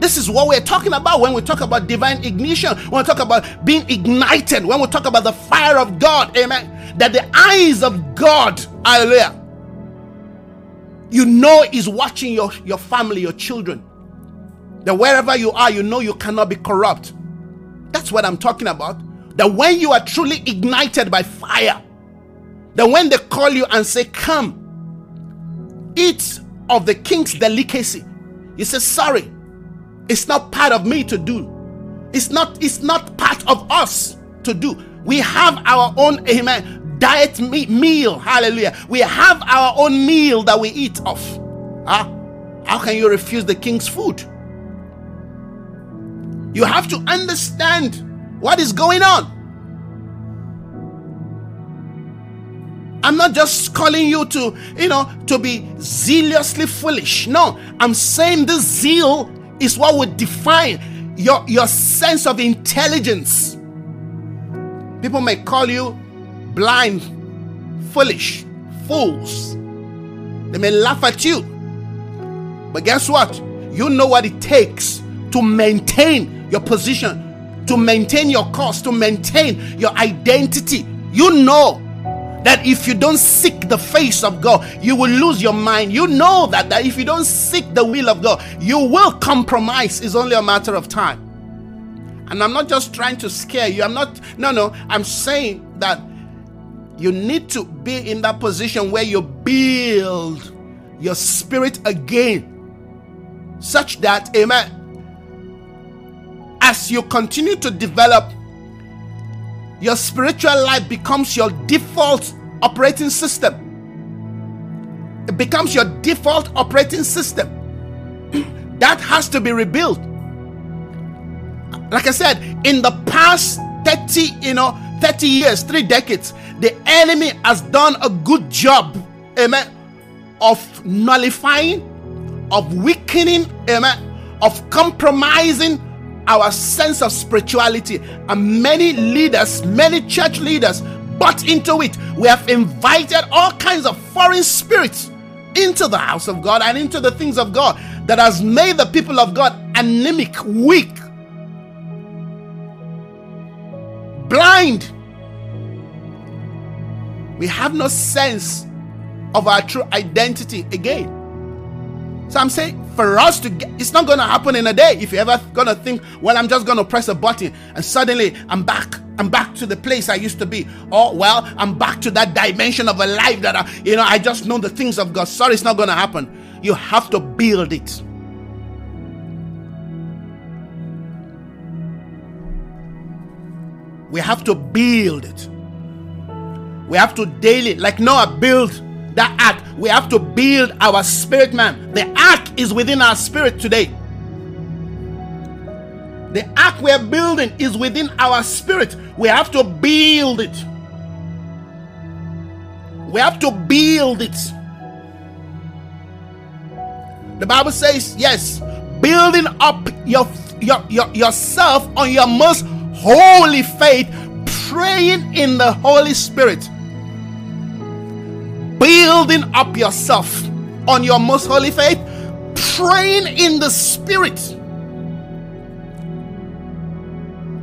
This is what we're talking about when we talk about divine ignition, when we talk about being ignited, when we talk about the fire of God, amen. That the eyes of God, are there. you know is watching your, your family, your children. That wherever you are, you know you cannot be corrupt. That's what I'm talking about. That when you are truly ignited by fire, that when they call you and say, Come, eat of the king's delicacy, you say, Sorry, it's not part of me to do. It's not, it's not part of us to do. We have our own, amen, diet me- meal. Hallelujah. We have our own meal that we eat of. Huh? How can you refuse the king's food? You have to understand what is going on. I'm not just calling you to, you know, to be zealously foolish. No, I'm saying this zeal is what would define your, your sense of intelligence. People may call you blind, foolish, fools. They may laugh at you. But guess what? You know what it takes to maintain your position, to maintain your cause, to maintain your identity. You know that if you don't seek the face of God, you will lose your mind. You know that, that if you don't seek the will of God, you will compromise. It's only a matter of time. And I'm not just trying to scare you. I'm not, no, no. I'm saying that you need to be in that position where you build your spirit again, such that, amen, as you continue to develop your spiritual life becomes your default operating system. It becomes your default operating system. that has to be rebuilt. Like I said, in the past 30, you know, 30 years, three decades, the enemy has done a good job, amen, of nullifying, of weakening, amen, of compromising our sense of spirituality. And many leaders, many church leaders, bought into it. We have invited all kinds of foreign spirits into the house of God and into the things of God that has made the people of God anemic, weak, blind. We have no sense of our true identity again. So I'm saying for us to get, it's not to happen in a day. If you're ever to think, well, I'm just to press a button and suddenly I'm back. I'm back to the place I used to be. Or, well, I'm back to that dimension of a life that, I, you know, I just know the things of God. Sorry, it's not to happen. You have to build it. We have to build it. We have to daily, like Noah, build that ark. We have to build our spirit man. The ark is within our spirit today. The ark we're building is within our spirit. We have to build it. We have to build it. The Bible says, yes, building up your, your, your yourself on your most holy faith, praying in the Holy Spirit building up yourself on your most holy faith, praying in the spirit.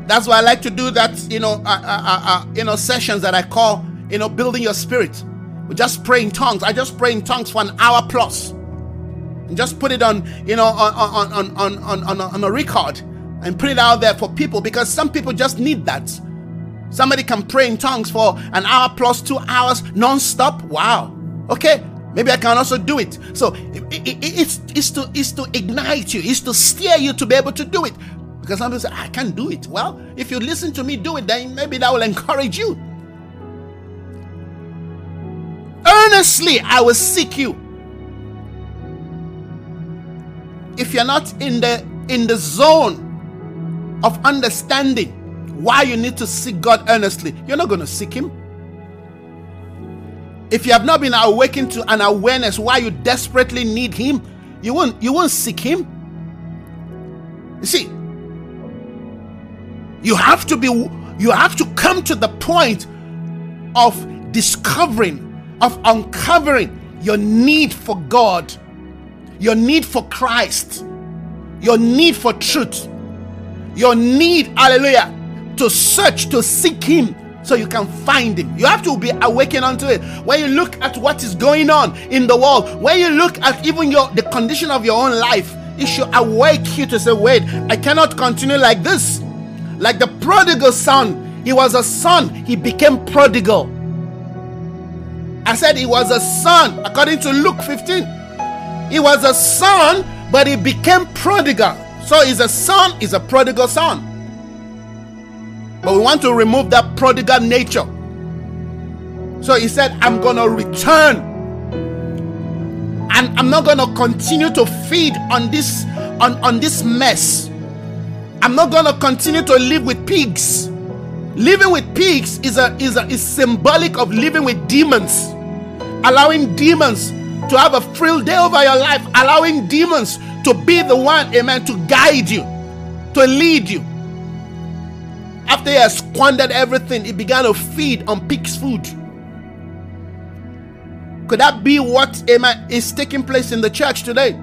That's why I like to do that, you know, uh, uh, uh, uh, you know, sessions that I call, you know, building your spirit. We just pray in tongues. I just pray in tongues for an hour plus, and just put it on, you know, on on on on on, on, on a record and put it out there for people because some people just need that. Somebody can pray in tongues for an hour plus two hours non-stop. Wow. Okay. Maybe I can also do it. So it, it, it's, it's to it's to ignite you, it's to steer you to be able to do it. Because some people say, I can't do it. Well, if you listen to me do it, then maybe that will encourage you. Earnestly, I will seek you. If you're not in the in the zone of understanding why you need to seek God earnestly. You're not going to seek Him. if you have not been awakened to an awareness why you desperately need Him, you won't you won't seek Him. You see, you have to be you have to come to the point of discovering, of uncovering your need for God, your need for Christ, your need for truth, your need, hallelujah, to search, to seek Him so you can find him. You have to be awakened unto it. When you look at what is going on in the world, when you look at even your the condition of your own life, it should awake you to say, wait, I cannot continue like this. Like the prodigal son, he was a son, he became prodigal. I said he was a son, according to Luke 15. He was a son, but he became prodigal. So he's a son, he's a prodigal son. But we want to remove that prodigal nature. So he said, I'm going to return. And I'm not going to continue to feed on this on, on this mess. I'm not going to continue to live with pigs. Living with pigs is a is a is symbolic of living with demons. Allowing demons to have a free day over your life, allowing demons to be the one, amen, to guide you, to lead you. After he had squandered everything, he began to feed on pig's food. Could that be what is taking place in the church today?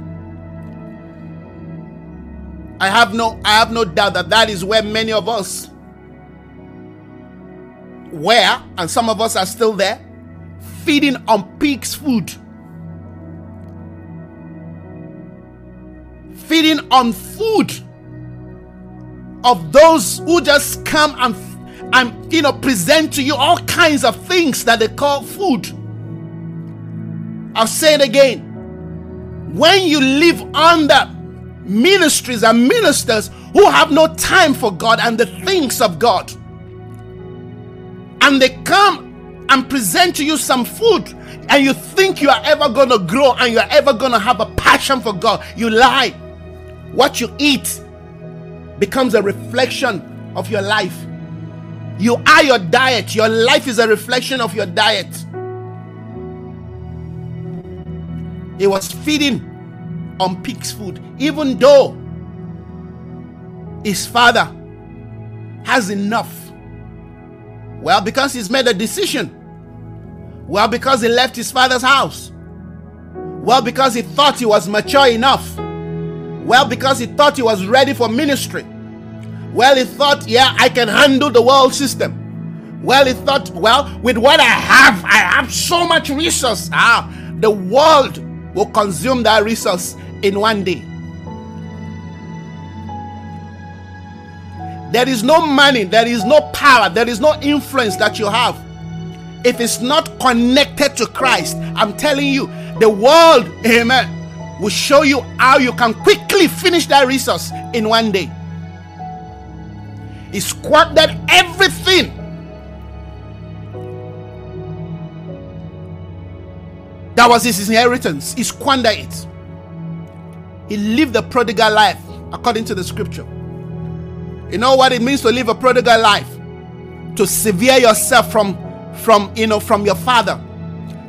I have no I have no doubt that that is where many of us were and some of us are still there feeding on pig's food. Feeding on food of those who just come and and you know present to you all kinds of things that they call food. I'll say it again. When you live under ministries and ministers who have no time for God and the things of God, and they come and present to you some food, and you think you are ever going to grow and you are ever going to have a passion for God, you lie. What you eat becomes a reflection of your life. You are your diet. Your life is a reflection of your diet. He was feeding on pig's food, even though his father has enough. Well, because he's made a decision. Well, because he left his father's house. Well, because he thought he was mature enough. Well, because he thought he was ready for ministry. Well, he thought, yeah, I can handle the world system. Well, he thought, well, with what I have, I have so much resource. Ah, the world will consume that resource in one day. There is no money, there is no power, there is no influence that you have. If it's not connected to Christ, I'm telling you, the world, amen, will show you how you can quickly finish that resource in one day. He squandered everything. That was his inheritance. He squandered it. He lived the prodigal life according to the scripture. You know what it means to live a prodigal life? To sever yourself from from you know from your father.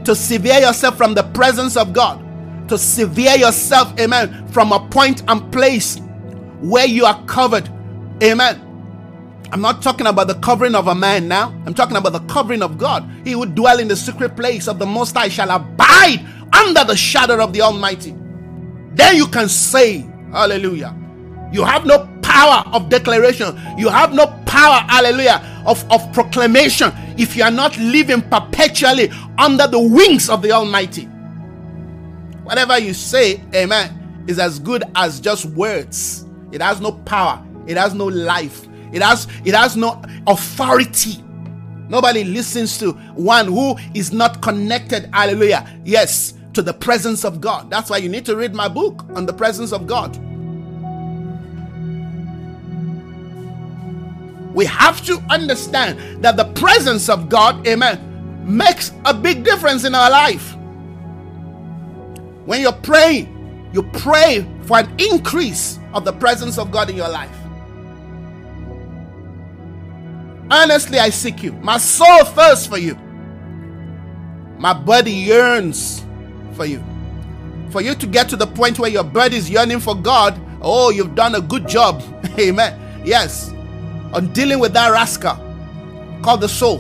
To sever yourself from the presence of God to sever yourself, amen, from a point and place where you are covered, amen. I'm not talking about the covering of a man now. I'm talking about the covering of God. He who dwell in the secret place of the Most High shall abide under the shadow of the Almighty. Then you can say, Hallelujah. You have no power of declaration. You have no power, hallelujah, of, of proclamation if you are not living perpetually under the wings of the Almighty. Whatever you say, amen, is as good as just words. It has no power, it has no life, it has it has no authority. Nobody listens to one who is not connected, hallelujah. Yes, to the presence of God. That's why you need to read my book on the presence of God. We have to understand that the presence of God, amen, makes a big difference in our life. When you're praying, you pray for an increase of the presence of God in your life. Honestly, I seek you. My soul thirsts for you. My body yearns for you. For you to get to the point where your body is yearning for God, oh, you've done a good job. Amen. Yes. On dealing with that rascal called the soul.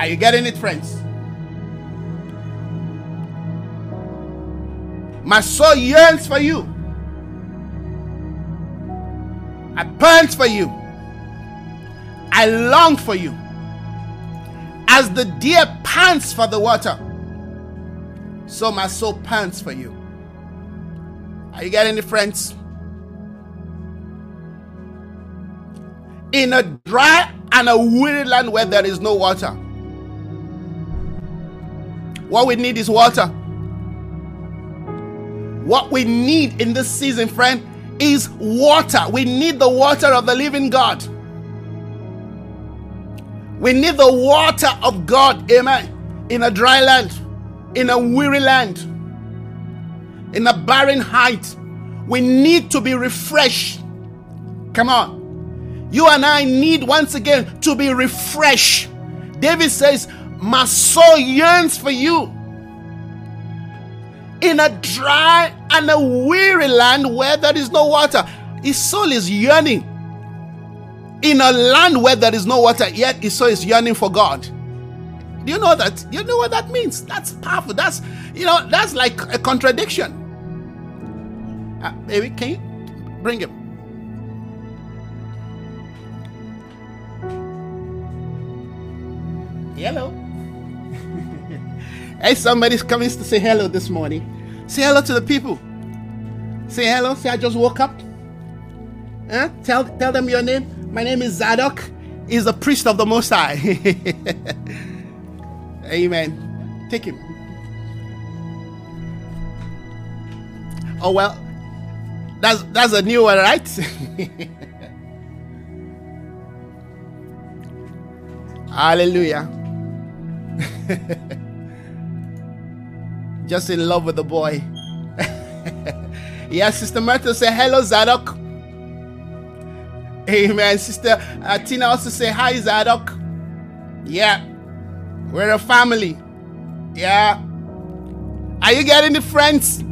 Are you getting it, friends? My soul yearns for you. I pant for you. I long for you. As the deer pants for the water, so my soul pants for you. Are you getting it, friends? In a dry and a weary land where there is no water, what we need is water. What we need in this season, friend, is water. We need the water of the living God. We need the water of God, amen, in a dry land, in a weary land, in a barren height. We need to be refreshed. Come on. You and I need once again to be refreshed. David says, My soul yearns for you in a dry and a weary land where there is no water. His soul is yearning in a land where there is no water, yet his soul is yearning for God. Do you know that? Do you know what that means? That's powerful. That's you know, that's like a contradiction. Uh, maybe can you bring him? Hello. hey, somebody's coming to say hello this morning. Say hello to the people. Say hello. Say I just woke up. Eh? Tell tell them your name. My name is Zadok. He's the priest of the Most High. Amen. Take him. Oh well, that's that's a new one, right? Hallelujah. Just in love with the boy. yeah, Sister Martha say hello, Zadok. Amen. Sister uh, Tina also say hi, Zadok. Yeah, we're a family. Yeah. Are you getting the friends?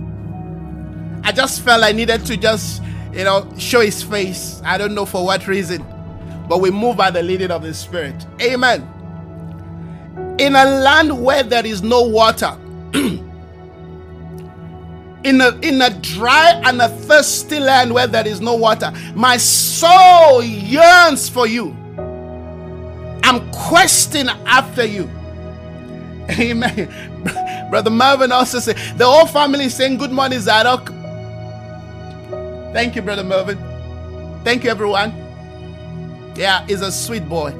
I just felt I needed to just, you know, show his face. I don't know for what reason, but we move by the leading of the Spirit. Amen. In a land where there is no water, in a in a dry and a thirsty land where there is no water. My soul yearns for you. I'm questing after you. Amen. Brother Mervin also said the whole family is saying good morning, Zadok. Thank you, Brother Mervin. Thank you, everyone. Yeah, he's a sweet boy.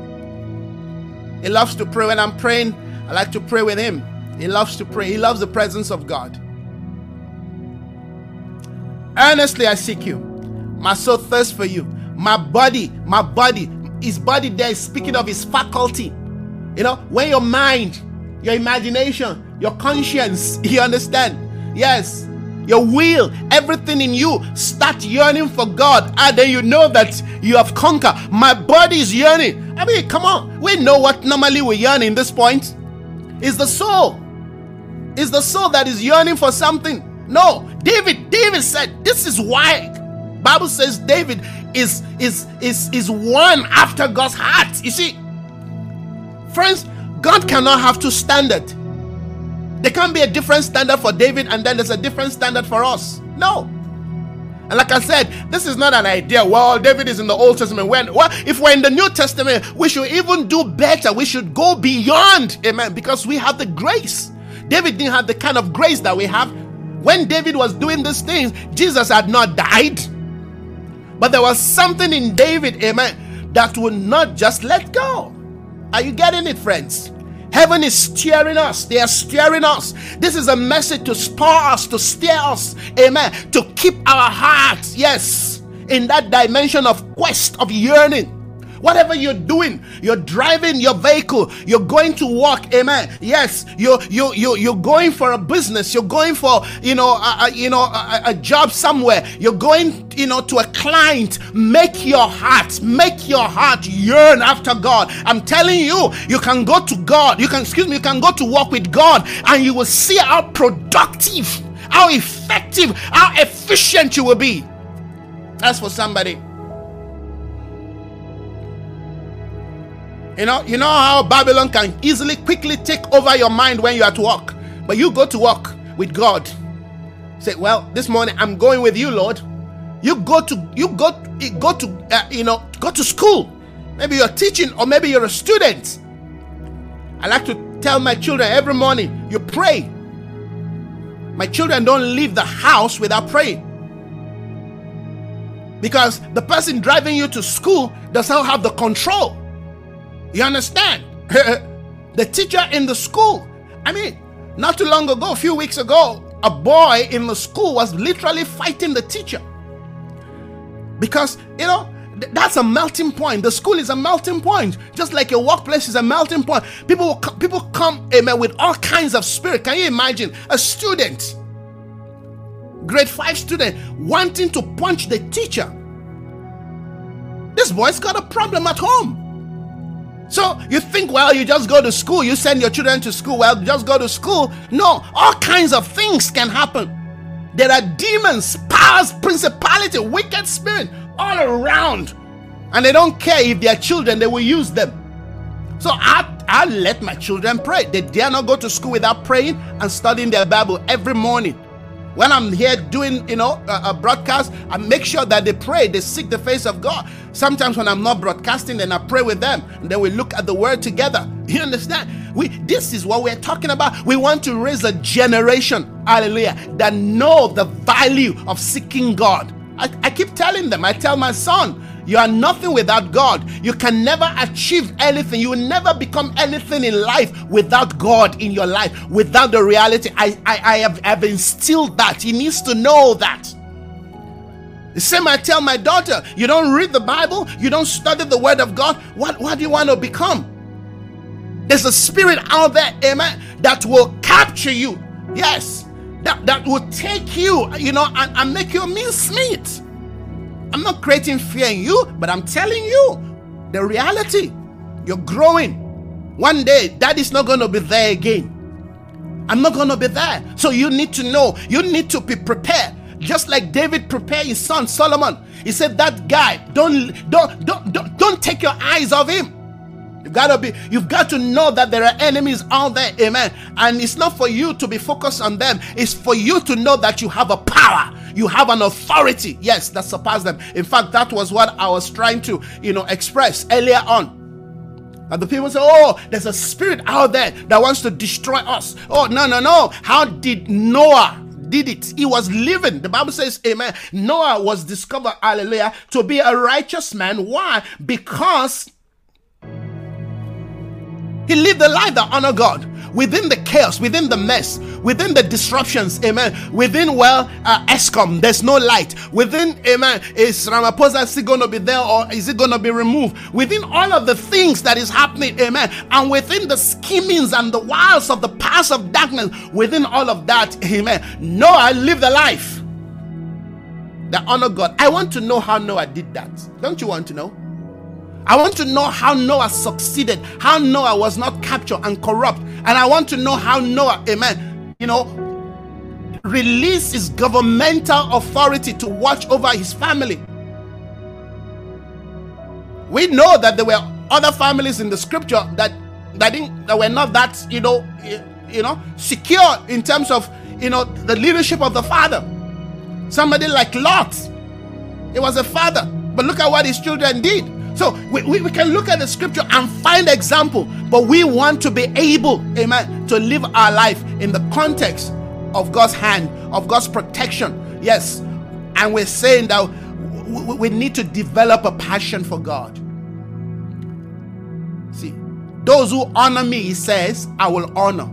He loves to pray. When I'm praying, I like to pray with him. He loves to pray. He loves the presence of God. Earnestly I seek you. My soul thirsts for you. My body, my body, his body there is speaking of his faculty. You know, when your mind, your imagination, your conscience, you understand? Yes, your will, everything in you start yearning for God, and then you know that you have conquered. My body is yearning. I mean, come on, we know what normally we yearn in this point. Is the soul. Is the soul that is yearning for something. No, David, David said, this is why Bible says David is is is is one after God's heart. You see, friends, God cannot have two standard. There can't be a different standard for David and then there's a different standard for us. No. And like I said, this is not an idea. Well, David is in the Old Testament. When well, if we're in the New Testament, we should even do better. We should go beyond, amen, because we have the grace. David didn't have the kind of grace that we have. When David was doing these things, Jesus had not died. But there was something in David, amen, that would not just let go. Are you getting it, friends? Heaven is steering us. They are steering us. This is a message to spur us, to steer us. Amen. To keep our hearts, yes, in that dimension of quest, of yearning. Whatever you're doing, you're driving your vehicle, you're going to work, amen. Yes, you're you you you're going for a business, you're going for you know a, a you know a, a job somewhere, you're going you know to a client. Make your heart, make your heart yearn after God. I'm telling you, you can go to God, you can excuse me, you can go to work with God, and you will see how productive, how effective, how efficient you will be. That's for somebody. You know, you know how Babylon can easily, quickly take over your mind when you're at work. But you go to work with God. Say, well, this morning I'm going with you, Lord. You go to you go go to uh, you know go to school. Maybe you're teaching or maybe you're a student. I like to tell my children every morning, you pray. My children don't leave the house without praying. Because the person driving you to school does not have the control. You understand? the teacher in the school. I mean, not too long ago, a few weeks ago, a boy in the school was literally fighting the teacher. Because, you know, that's a melting point. The school is a melting point, just like your workplace is a melting point. People co- people come, amen, with all kinds of spirit. Can you imagine a student, grade five student, wanting to punch the teacher? This boy's got a problem at home. So you think, well, you just go to school, you send your children to school, well, just go to school. No, all kinds of things can happen. There are demons, powers, principality, wicked spirit all around. And they don't care if they are children, they will use them. So I, I let my children pray. They dare not go to school without praying and studying their Bible every morning. When I'm here doing, you know, a, a, broadcast, I make sure that they pray, they seek the face of God. Sometimes when I'm not broadcasting, then I pray with them, and then we look at the word together. You understand? We this is what we're talking about. We want to raise a generation, hallelujah, that know the value of seeking God. I, I keep telling them, I tell my son, you are nothing without God. You can never achieve anything. You will never become anything in life without God in your life, without the reality. I, I, I have, have instilled that. He needs to know that. The same I tell my daughter, you don't read the Bible, you don't study the Word of God. What, what do you want to become? There's a spirit out there, amen, that will capture you. Yes, that, that will take you, you know, and, and make you a mincemeat. I'm not creating fear in you, but I'm telling you the reality. You're growing. One day, daddy's not going to be there again. I'm not going to be there. So you need to know, you need to be prepared. Just like David prepared his son Solomon. He said, That guy, don't don't don't don't, don't take your eyes off him. You've got to be, you've got to know that there are enemies out there, amen. And it's not for you to be focused on them, it's for you to know that you have a power, you have an authority, yes, that surpasses them. In fact, that was what I was trying to, you know, express earlier on. And the people say, Oh, there's a spirit out there that wants to destroy us. Oh, no, no, no. How did Noah did it. He was living. The Bible says, Amen. Noah was discovered, hallelujah, to be a righteous man. Why? Because he lived a life that honored God within the chaos, within the mess, within the disruptions, amen. Within, well, uh, Eskom, there's no light. Within, amen, is Ramaphosa still going to be there or is it going to be removed? Within all of the things that is happening, amen. And within the schemings and the wiles of the past of darkness, within all of that, amen. Noah lived the life that honor God. I want to know how Noah did that. Don't you want to know? I want to know how Noah succeeded, how Noah was not captured and corrupt. And I want to know how Noah, amen, you know, released his governmental authority to watch over his family. We know that there were other families in the scripture that that, didn't, that were not that, you know, eh, you know, secure in terms of, you know, the leadership of the father. Somebody like Lot, he was a father, but look at what his children did. So we, we, we, can look at the scripture and find example, but we want to be able, amen, to live our life in the context of God's hand, of God's protection. Yes. And we're saying that we, we need to develop a passion for God. See, those who honor me, he says, I will honor.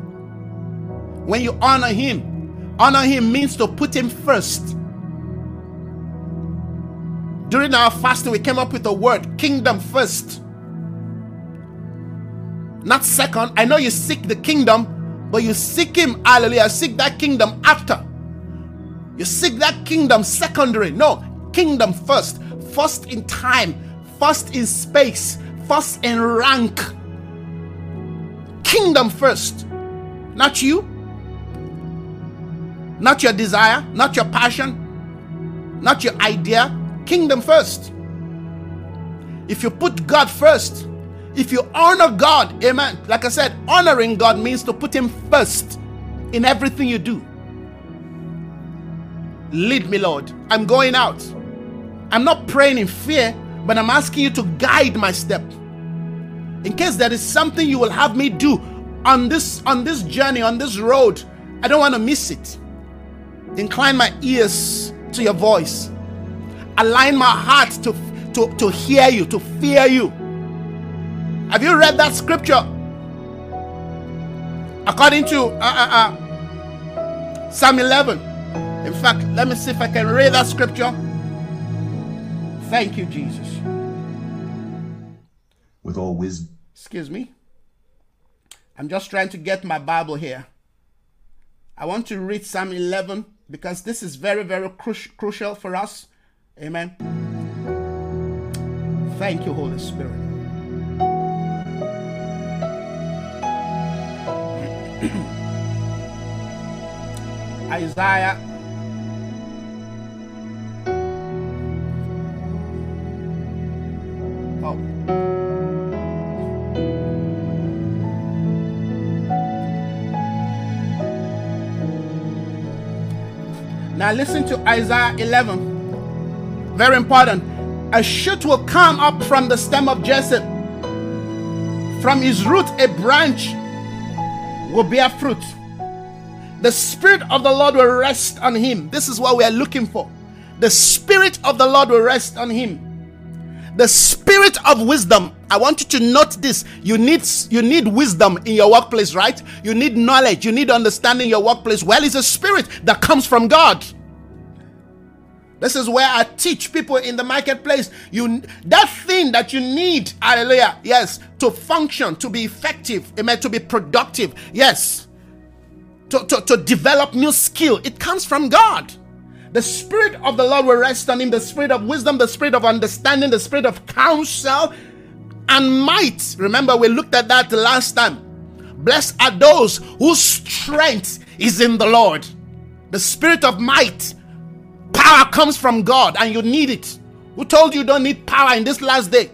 When you honor him, honor him means to put him first. During our fasting, we came up with the word kingdom first. Not second. I know you seek the kingdom, but you seek Him, hallelujah. Seek that kingdom after. You seek that kingdom secondary. No, kingdom first. First in time, first in space, first in rank. Kingdom first. Not you, not your desire, not your passion, not your idea. Kingdom first. If you put God first, if you honor God, amen. Like I said, honoring God means to put Him first in everything you do. Lead me, Lord. I'm going out. I'm not praying in fear, but I'm asking you to guide my step. In case there is something you will have me do on this on this journey, on this road, I don't want to miss it. Incline my ears to your voice. Align my heart to, to, to hear you, to fear you. Have you read that scripture? According to uh, uh, uh, Psalm 11. In fact, let me see if I can read that scripture. Thank you, Jesus. With all wisdom. Excuse me. I'm just trying to get my Bible here. I want to read Psalm 11 because this is very, very cru- crucial for us. Amen. Thank you, Holy Spirit. Isaiah Oh. Now listen to Isaiah 11. Very important. A shoot will come up from the stem of Jesse. From his root, a branch will bear fruit. The Spirit of the Lord will rest on him. This is what we are looking for. The Spirit of the Lord will rest on him. The Spirit of wisdom. I want you to note this. You need you need wisdom in your workplace, right? You need knowledge. You need understanding your workplace. Well, it's a spirit that comes from God. This is where I teach people in the marketplace. You that thing that you need, hallelujah, yes, to function, to be effective, amen, to be productive, yes, to, to, to develop new skill. It comes from God. The Spirit of the Lord will rest on him, the Spirit of wisdom, the Spirit of understanding, the Spirit of counsel and might. Remember, we looked at that last time. Blessed are those whose strength is in the Lord. The Spirit of might Power comes from God and you need it. Who told you don't need power in this last day?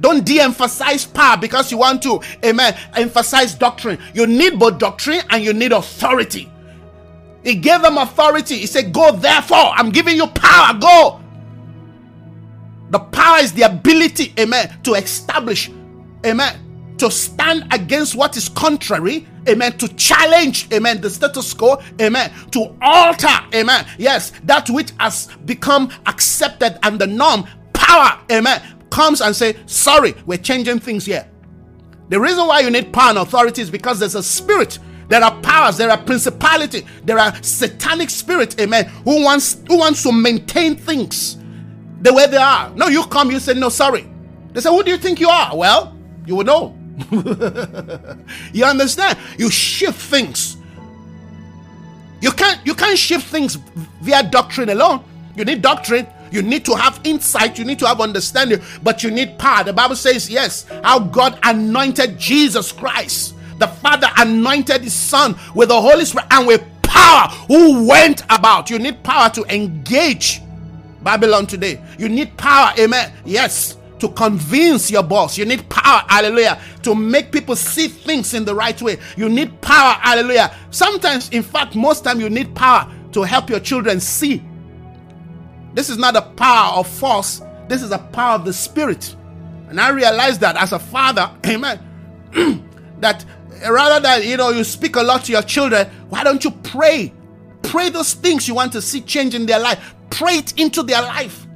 Don't de emphasize power because you want to, amen, emphasize doctrine. You need both doctrine and you need authority. He gave them authority. He said, Go therefore. I'm giving you power. Go. The power is the ability, amen, to establish, amen, to stand against what is contrary, amen, to challenge, amen, the status quo, amen, to alter, amen, yes, that which has become accepted and the norm, power, amen, comes and say, sorry, we're changing things here. The reason why you need power and authority is because there's a spirit there are powers, there are principality, there are satanic spirits, amen, who wants who wants to maintain things the way they are. No, you come, you say, no, sorry. They say, who do you think you are? Well, you will know. you understand? You shift things. You can't you can't shift things via doctrine alone. You need doctrine. You need to have insight. You need to have understanding. But you need power. The Bible says, yes, how God anointed Jesus Christ. The Father anointed His Son with the Holy Spirit and with power who went about. You need power to engage Babylon today. You need power. Amen. Yes to convince your boss. You need power, hallelujah, to make people see things in the right way. You need power, hallelujah. Sometimes, in fact, most time you need power to help your children see. This is not a power of force, this is a power of the spirit. And I realize that as a father, amen, that rather than you know you speak a lot to your children, why don't you pray? Pray those things you want to see change in their life. Pray it into their life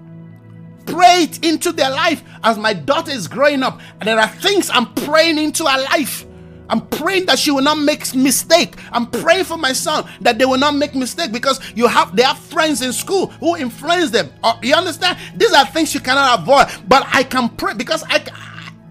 pray it into their life as my daughter is growing up. And there are things I'm praying into her life. I'm praying that she will not make mistake. I'm praying for my son that they will not make mistake because you have they have friends in school who influence them. Uh, you understand? These are things you cannot avoid. But I can pray because I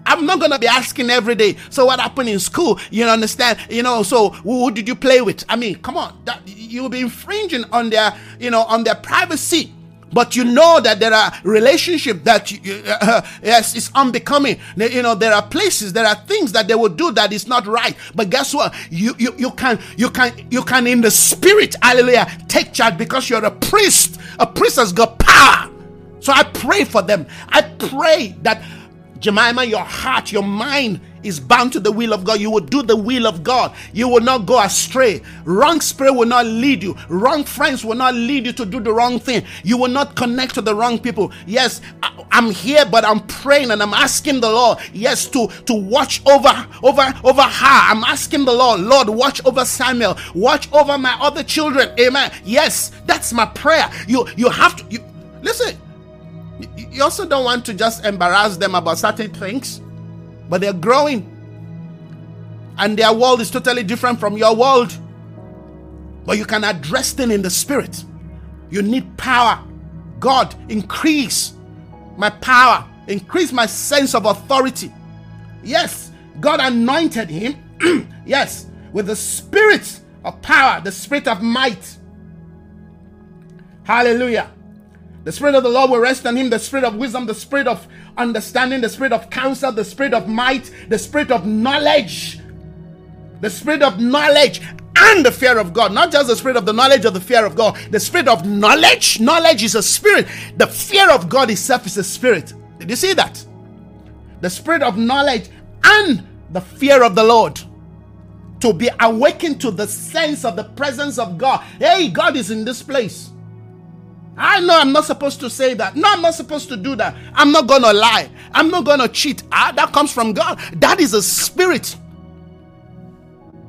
I'm not gonna be asking every day. So what happened in school? You understand? You know. So who, did you play with? I mean, come on. That, you'll be infringing on their, you know, on their privacy. But you know that there are relationships that you, uh, yes, it's unbecoming. You know, there are places, there are things that they will do that is not right. But guess what? You you you can you can you can in the spirit, hallelujah, take charge because you're a priest. A priest has got power. So I pray for them. I pray that Jemima, your heart, your mind is bound to the will of God. You will do the will of God. You will not go astray. Wrong spirit will not lead you. Wrong friends will not lead you to do the wrong thing. You will not connect to the wrong people. Yes, I'm here, but I'm praying and I'm asking the Lord, yes, to, to watch over, over, over her. I'm asking the Lord, Lord, watch over Samuel. Watch over my other children. Amen. Yes, that's my prayer. You, you have to, you, listen, you also don't want to just embarrass them about certain things, but they're growing. And their world is totally different from your world. But you can address them in the spirit. You need power. God, increase my power, increase my sense of authority. Yes, God anointed him, yes, with the spirit of power, the spirit of might. Hallelujah. The Spirit of the Lord will rest on him the Spirit of wisdom, the Spirit of understanding, the Spirit of counsel, the Spirit of might, the Spirit of knowledge, the Spirit of knowledge and the fear of God. Not just the Spirit of the knowledge of the fear of God, the Spirit of knowledge. Knowledge is a spirit, the fear of God itself is a spirit. Did you see that? The Spirit of knowledge and the fear of the Lord to be awakened to the sense of the presence of God. Hey, God is in this place. I know I'm not supposed to say that. No, I'm not supposed to do that. I'm not going to lie. I'm not going to cheat. Ah, that comes from God. That is a spirit.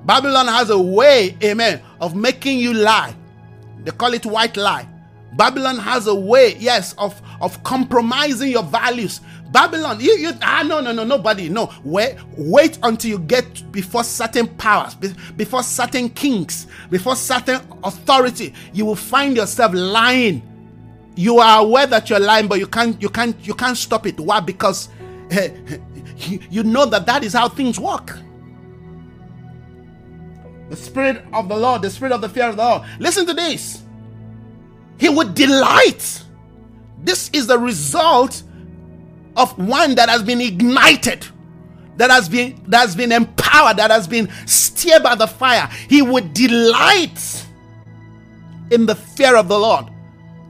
Babylon has a way, amen, of making you lie. They call it white lie. Babylon has a way, yes, of, of compromising your values. Babylon, you, you ah no no no nobody no wait wait until you get before certain powers, before certain kings, before certain authority. You will find yourself lying you are aware that you're lying but you can't you can't you can't stop it. Why? Because uh, you know that that is how things work. The spirit of the lord the spirit of the fear of the lord. Listen to this. He would delight. This is the result of one that has been ignited that has been that has been empowered that has been stirred by the fire. He would delight in the fear of the lord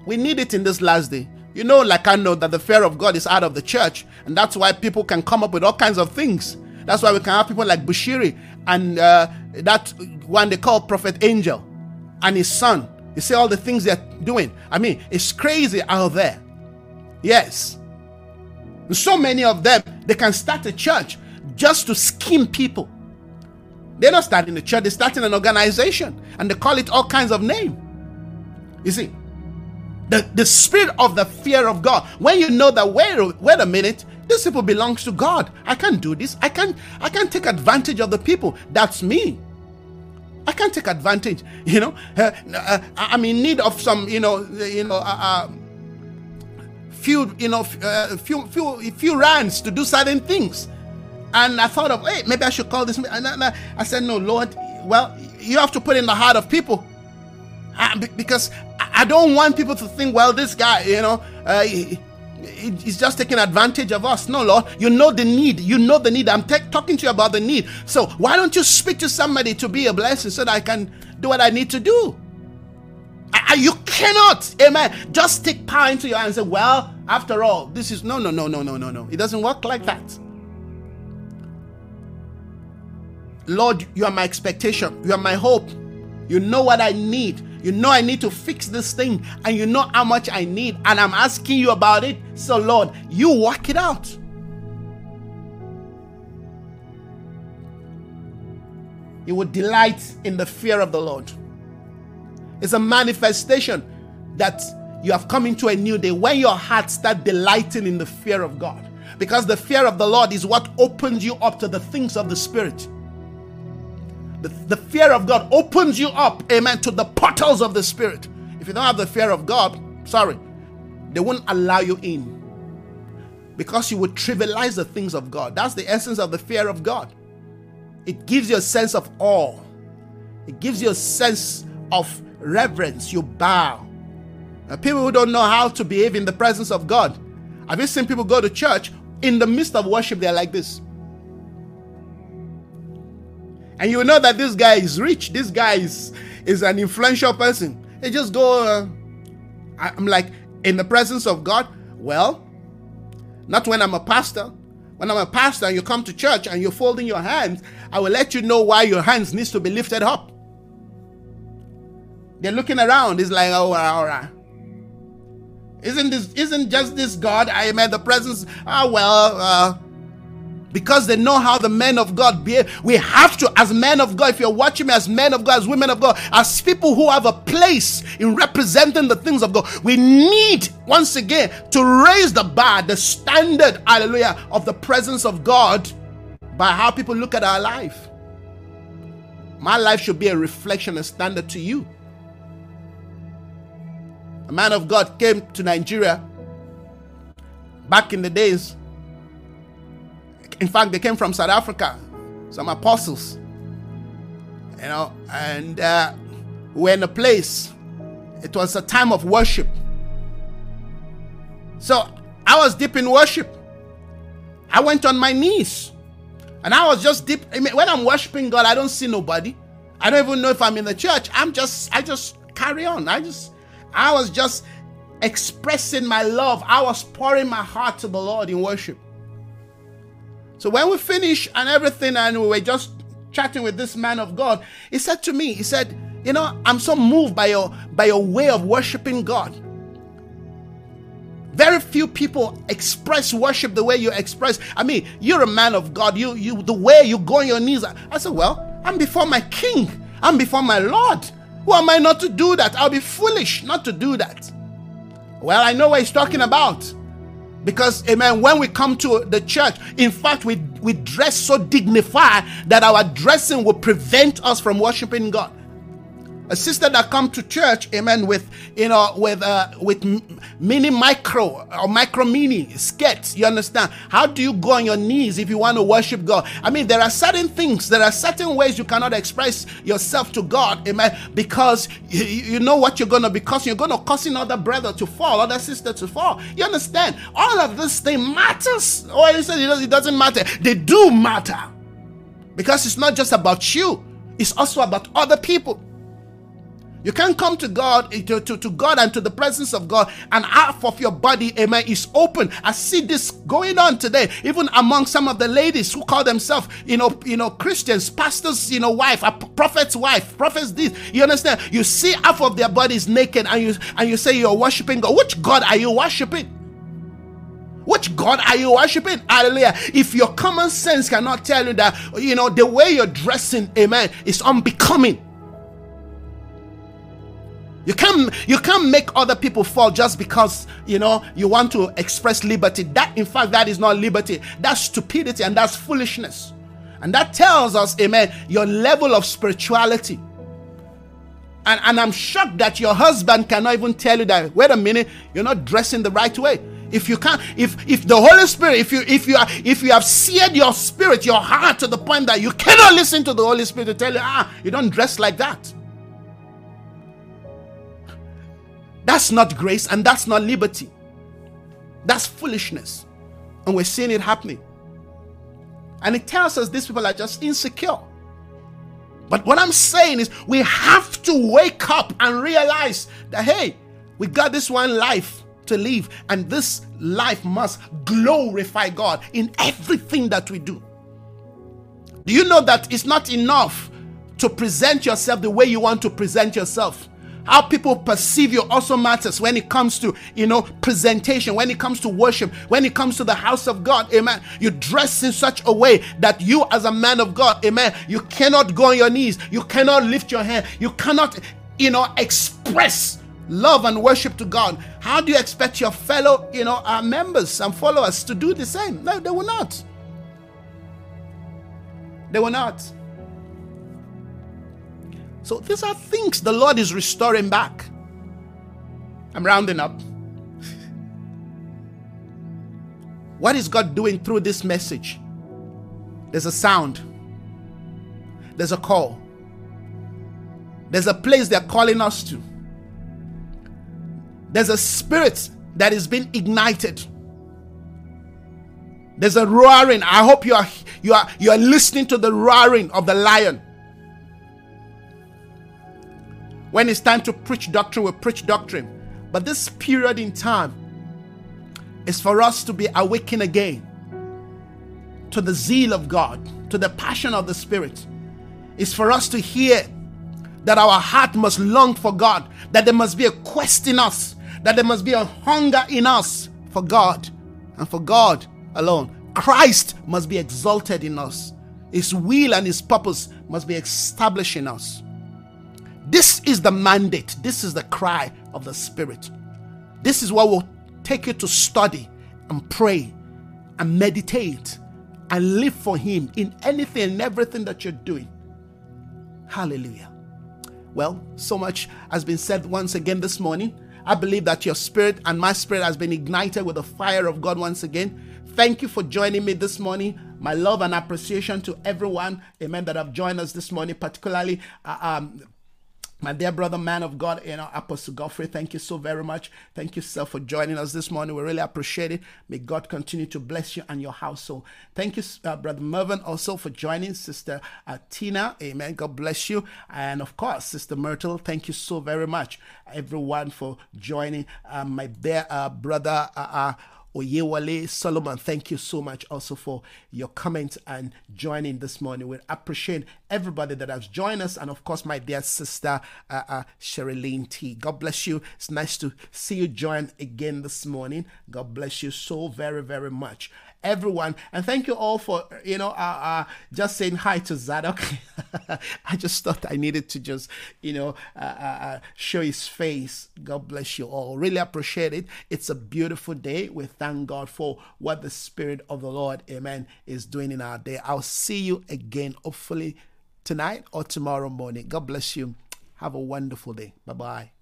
we need it in this last day. You know, like I know that the fear of God is out of the church, and that's why people can come up with all kinds of things. That's why we can have people like Bushiri and uh, that one they call Prophet Angel and his son. You see all the things they're doing. I mean, it's crazy out there. Yes. So many of them, they can start a church just to scheme people. They're not starting a church, they're starting an organization and they call it all kinds of name. You see, the, the spirit of the fear of God. When you know that wait, wait a minute, this people belongs to God. I can't do this. I can't I can't take advantage of the people. That's me. I can't take advantage. You know, uh, uh, I'm in need of some. You know, you know, uh, uh few, you know, uh, few, few, few rands to do certain things. And I thought of, hey, maybe I should call this. And I said, no, Lord. Well, you have to put in the heart of people because I don't want people to think, well, this guy, you know, uh, he, he's just taking advantage of us. No, Lord, you know the need. You know the need. I'm te- talking to you about the need. So why don't you speak to somebody to be a blessing so that I can do what I need to do? I, you cannot, amen, just take power into your hands and say, well, after all, this is no, no, no, no, no, no, no. It doesn't work like that. Lord, you are my expectation. You are my hope. You know what I need. You know I need to fix this thing and you know how much I need and I'm asking you about it. So Lord, you work it out. You would delight in the fear of the Lord. It's a manifestation that you have come into a new day when your heart start delighting in the fear of God. Because the fear of the Lord is what opens you up to the things of the Spirit. The, fear of God opens you up, amen, to the portals of the Spirit. If you don't have the fear of God, sorry, they won't allow you in because you would trivialize the things of God. That's the essence of the fear of God. It gives you a sense of awe, it gives you a sense of reverence. You bow. Now, people who don't know how to behave in the presence of God, have you seen people go to church in the midst of worship? They're like this. And you know that this guy is rich. This guy is, is an influential person. They just go, uh, I'm like, in the presence of God? Well, not when I'm a pastor. When I'm a pastor and you come to church and you're folding your hands, I will let you know why your hands needs to be lifted up. They're looking around. It's like, oh, all right. Isn't this isn't just this God I am at the presence? Ah, oh, well, uh, because they know how the men of God behave. We have to, as men of God, if you're watching me as men of God, as women of God, as people who have a place in representing the things of God, we need once again to raise the bar, the standard, hallelujah, of the presence of God by how people look at our life. My life should be a reflection, a standard to you. A man of God came to Nigeria back in the days in fact, they came from South Africa, some apostles, you know, and uh, we're in a place. It was a time of worship. So I was deep in worship. I went on my knees. And I was just deep. I mean, when I'm worshiping God, I don't see nobody. I don't even know if I'm in the church. I'm just, I just carry on. I just, I was just expressing my love. I was pouring my heart to the Lord in worship. So when we finished and everything, and we were just chatting with this man of God, he said to me, he said, "You know, I'm so moved by your by your way of worshiping God. Very few people express worship the way you express. I mean, you're a man of God. You you the way you go on your knees. I said, well, I'm before my King. I'm before my Lord. Who am I not to do that? I'll be foolish not to do that. Well, I know what he's talking about. Because, amen, when we come to the church, in fact, we, we dress so dignified that our dressing will prevent us from worshiping God a sister that come to church amen with you know with uh with mini micro or micro mini skirts you understand? How do you go on your knees if you want to worship god? I mean there are certain things there are certain ways you cannot express yourself to god amen because you, you know what you're gonna be causing you're gonna cause another brother to fall other sister to fall. You understand? All of this thing matters. Or you said it doesn't matter. They do matter. Because it's not just about you. It's also about other people you can't come to God, eh, to, to, to God and to the presence of God, and half of your body, amen, is open. I see this going on today, even among some of the ladies who call themselves, you know, you know, Christians, pastors, you know, wife, a prophet's wife, prophet's this. You understand? You see half of their bodies naked, and you and you say you're worshiping God. Which God are you worshiping? Which God are you worshiping? Hallelujah. If your common sense cannot tell you that, you know, the way you're dressing, amen, is unbecoming. You can't you can't make other people fall just because you know you want to express liberty. That in fact that is not liberty. That's stupidity and that's foolishness. And that tells us, amen, your level of spirituality. And, and I'm shocked that your husband cannot even tell you that, wait a minute, you're not dressing the right way. If you can't, if if the Holy Spirit, if you if you are if you have seared your spirit, your heart to the point that you cannot listen to the Holy Spirit to tell you, ah, you don't dress like that. That's not grace and that's not liberty. That's foolishness. And we're seeing it happening. And it tells us these people are just insecure. But what I'm saying is, we have to wake up and realize that, hey, we got this one life to live, and this life must glorify God in everything that we do. Do you know that it's not enough to present yourself the way you want to present yourself? How people perceive you also matters when it comes to, you know, presentation, when it comes to worship, when it comes to the house of God. Amen. You dress in such a way that you, as a man of God, amen, you cannot go on your knees. You cannot lift your hand. You cannot, you know, express love and worship to God. How do you expect your fellow, you know, uh, members and followers to do the same? No, they will not. They will not. So these are things the Lord is restoring back. I'm rounding up. What is God doing through this message? There's a sound, there's a call, there's a place they're calling us to, there's a spirit that is being ignited. There's a roaring. I hope you are you are you are listening to the roaring of the lion. When it's time to preach doctrine, we preach doctrine. But this period in time is for us to be awakened again to the zeal of God, to the passion of the Spirit. It's for us to hear that our heart must long for God, that there must be a quest in us, that there must be a hunger in us for God and for God alone. Christ must be exalted in us. His will and his purpose must be established in us. This is the mandate. This is the cry of the Spirit. This is what will take you to study and pray and meditate and live for Him in anything and everything that you're doing. Hallelujah. Well, so much has been said once again this morning. I believe that your spirit and my spirit has been ignited with the fire of God once again. Thank you for joining me this morning. My love and appreciation to everyone, amen, that have joined us this morning, particularly uh, um, my dear brother, man of God, you know, Apostle Godfrey, thank you so very much. Thank you, sir, for joining us this morning. We really appreciate it. May God continue to bless you and your household. Thank you, uh, Brother Mervin, also for joining. Sister uh, Tina, amen. God bless you. And of course, Sister Myrtle, thank you so very much, everyone, for joining. Uh, my dear uh, brother, uh, uh, Oyewale Solomon, thank you so much also for your comments and joining this morning. We appreciate everybody that has joined us, and of course, my dear sister uh, uh, Sherilyn T. God bless you. It's nice to see you join again this morning. God bless you so very, very much everyone. And thank you all for, you know, uh, uh, just saying hi to Zadok. I just thought I needed to just, you know, uh, uh, uh, show his face. God bless you all. Really appreciate it. It's a beautiful day. We thank God for what the Spirit of the Lord, amen, is doing in our day. I'll see you again, hopefully tonight or tomorrow morning. God bless you. Have a wonderful day. Bye bye.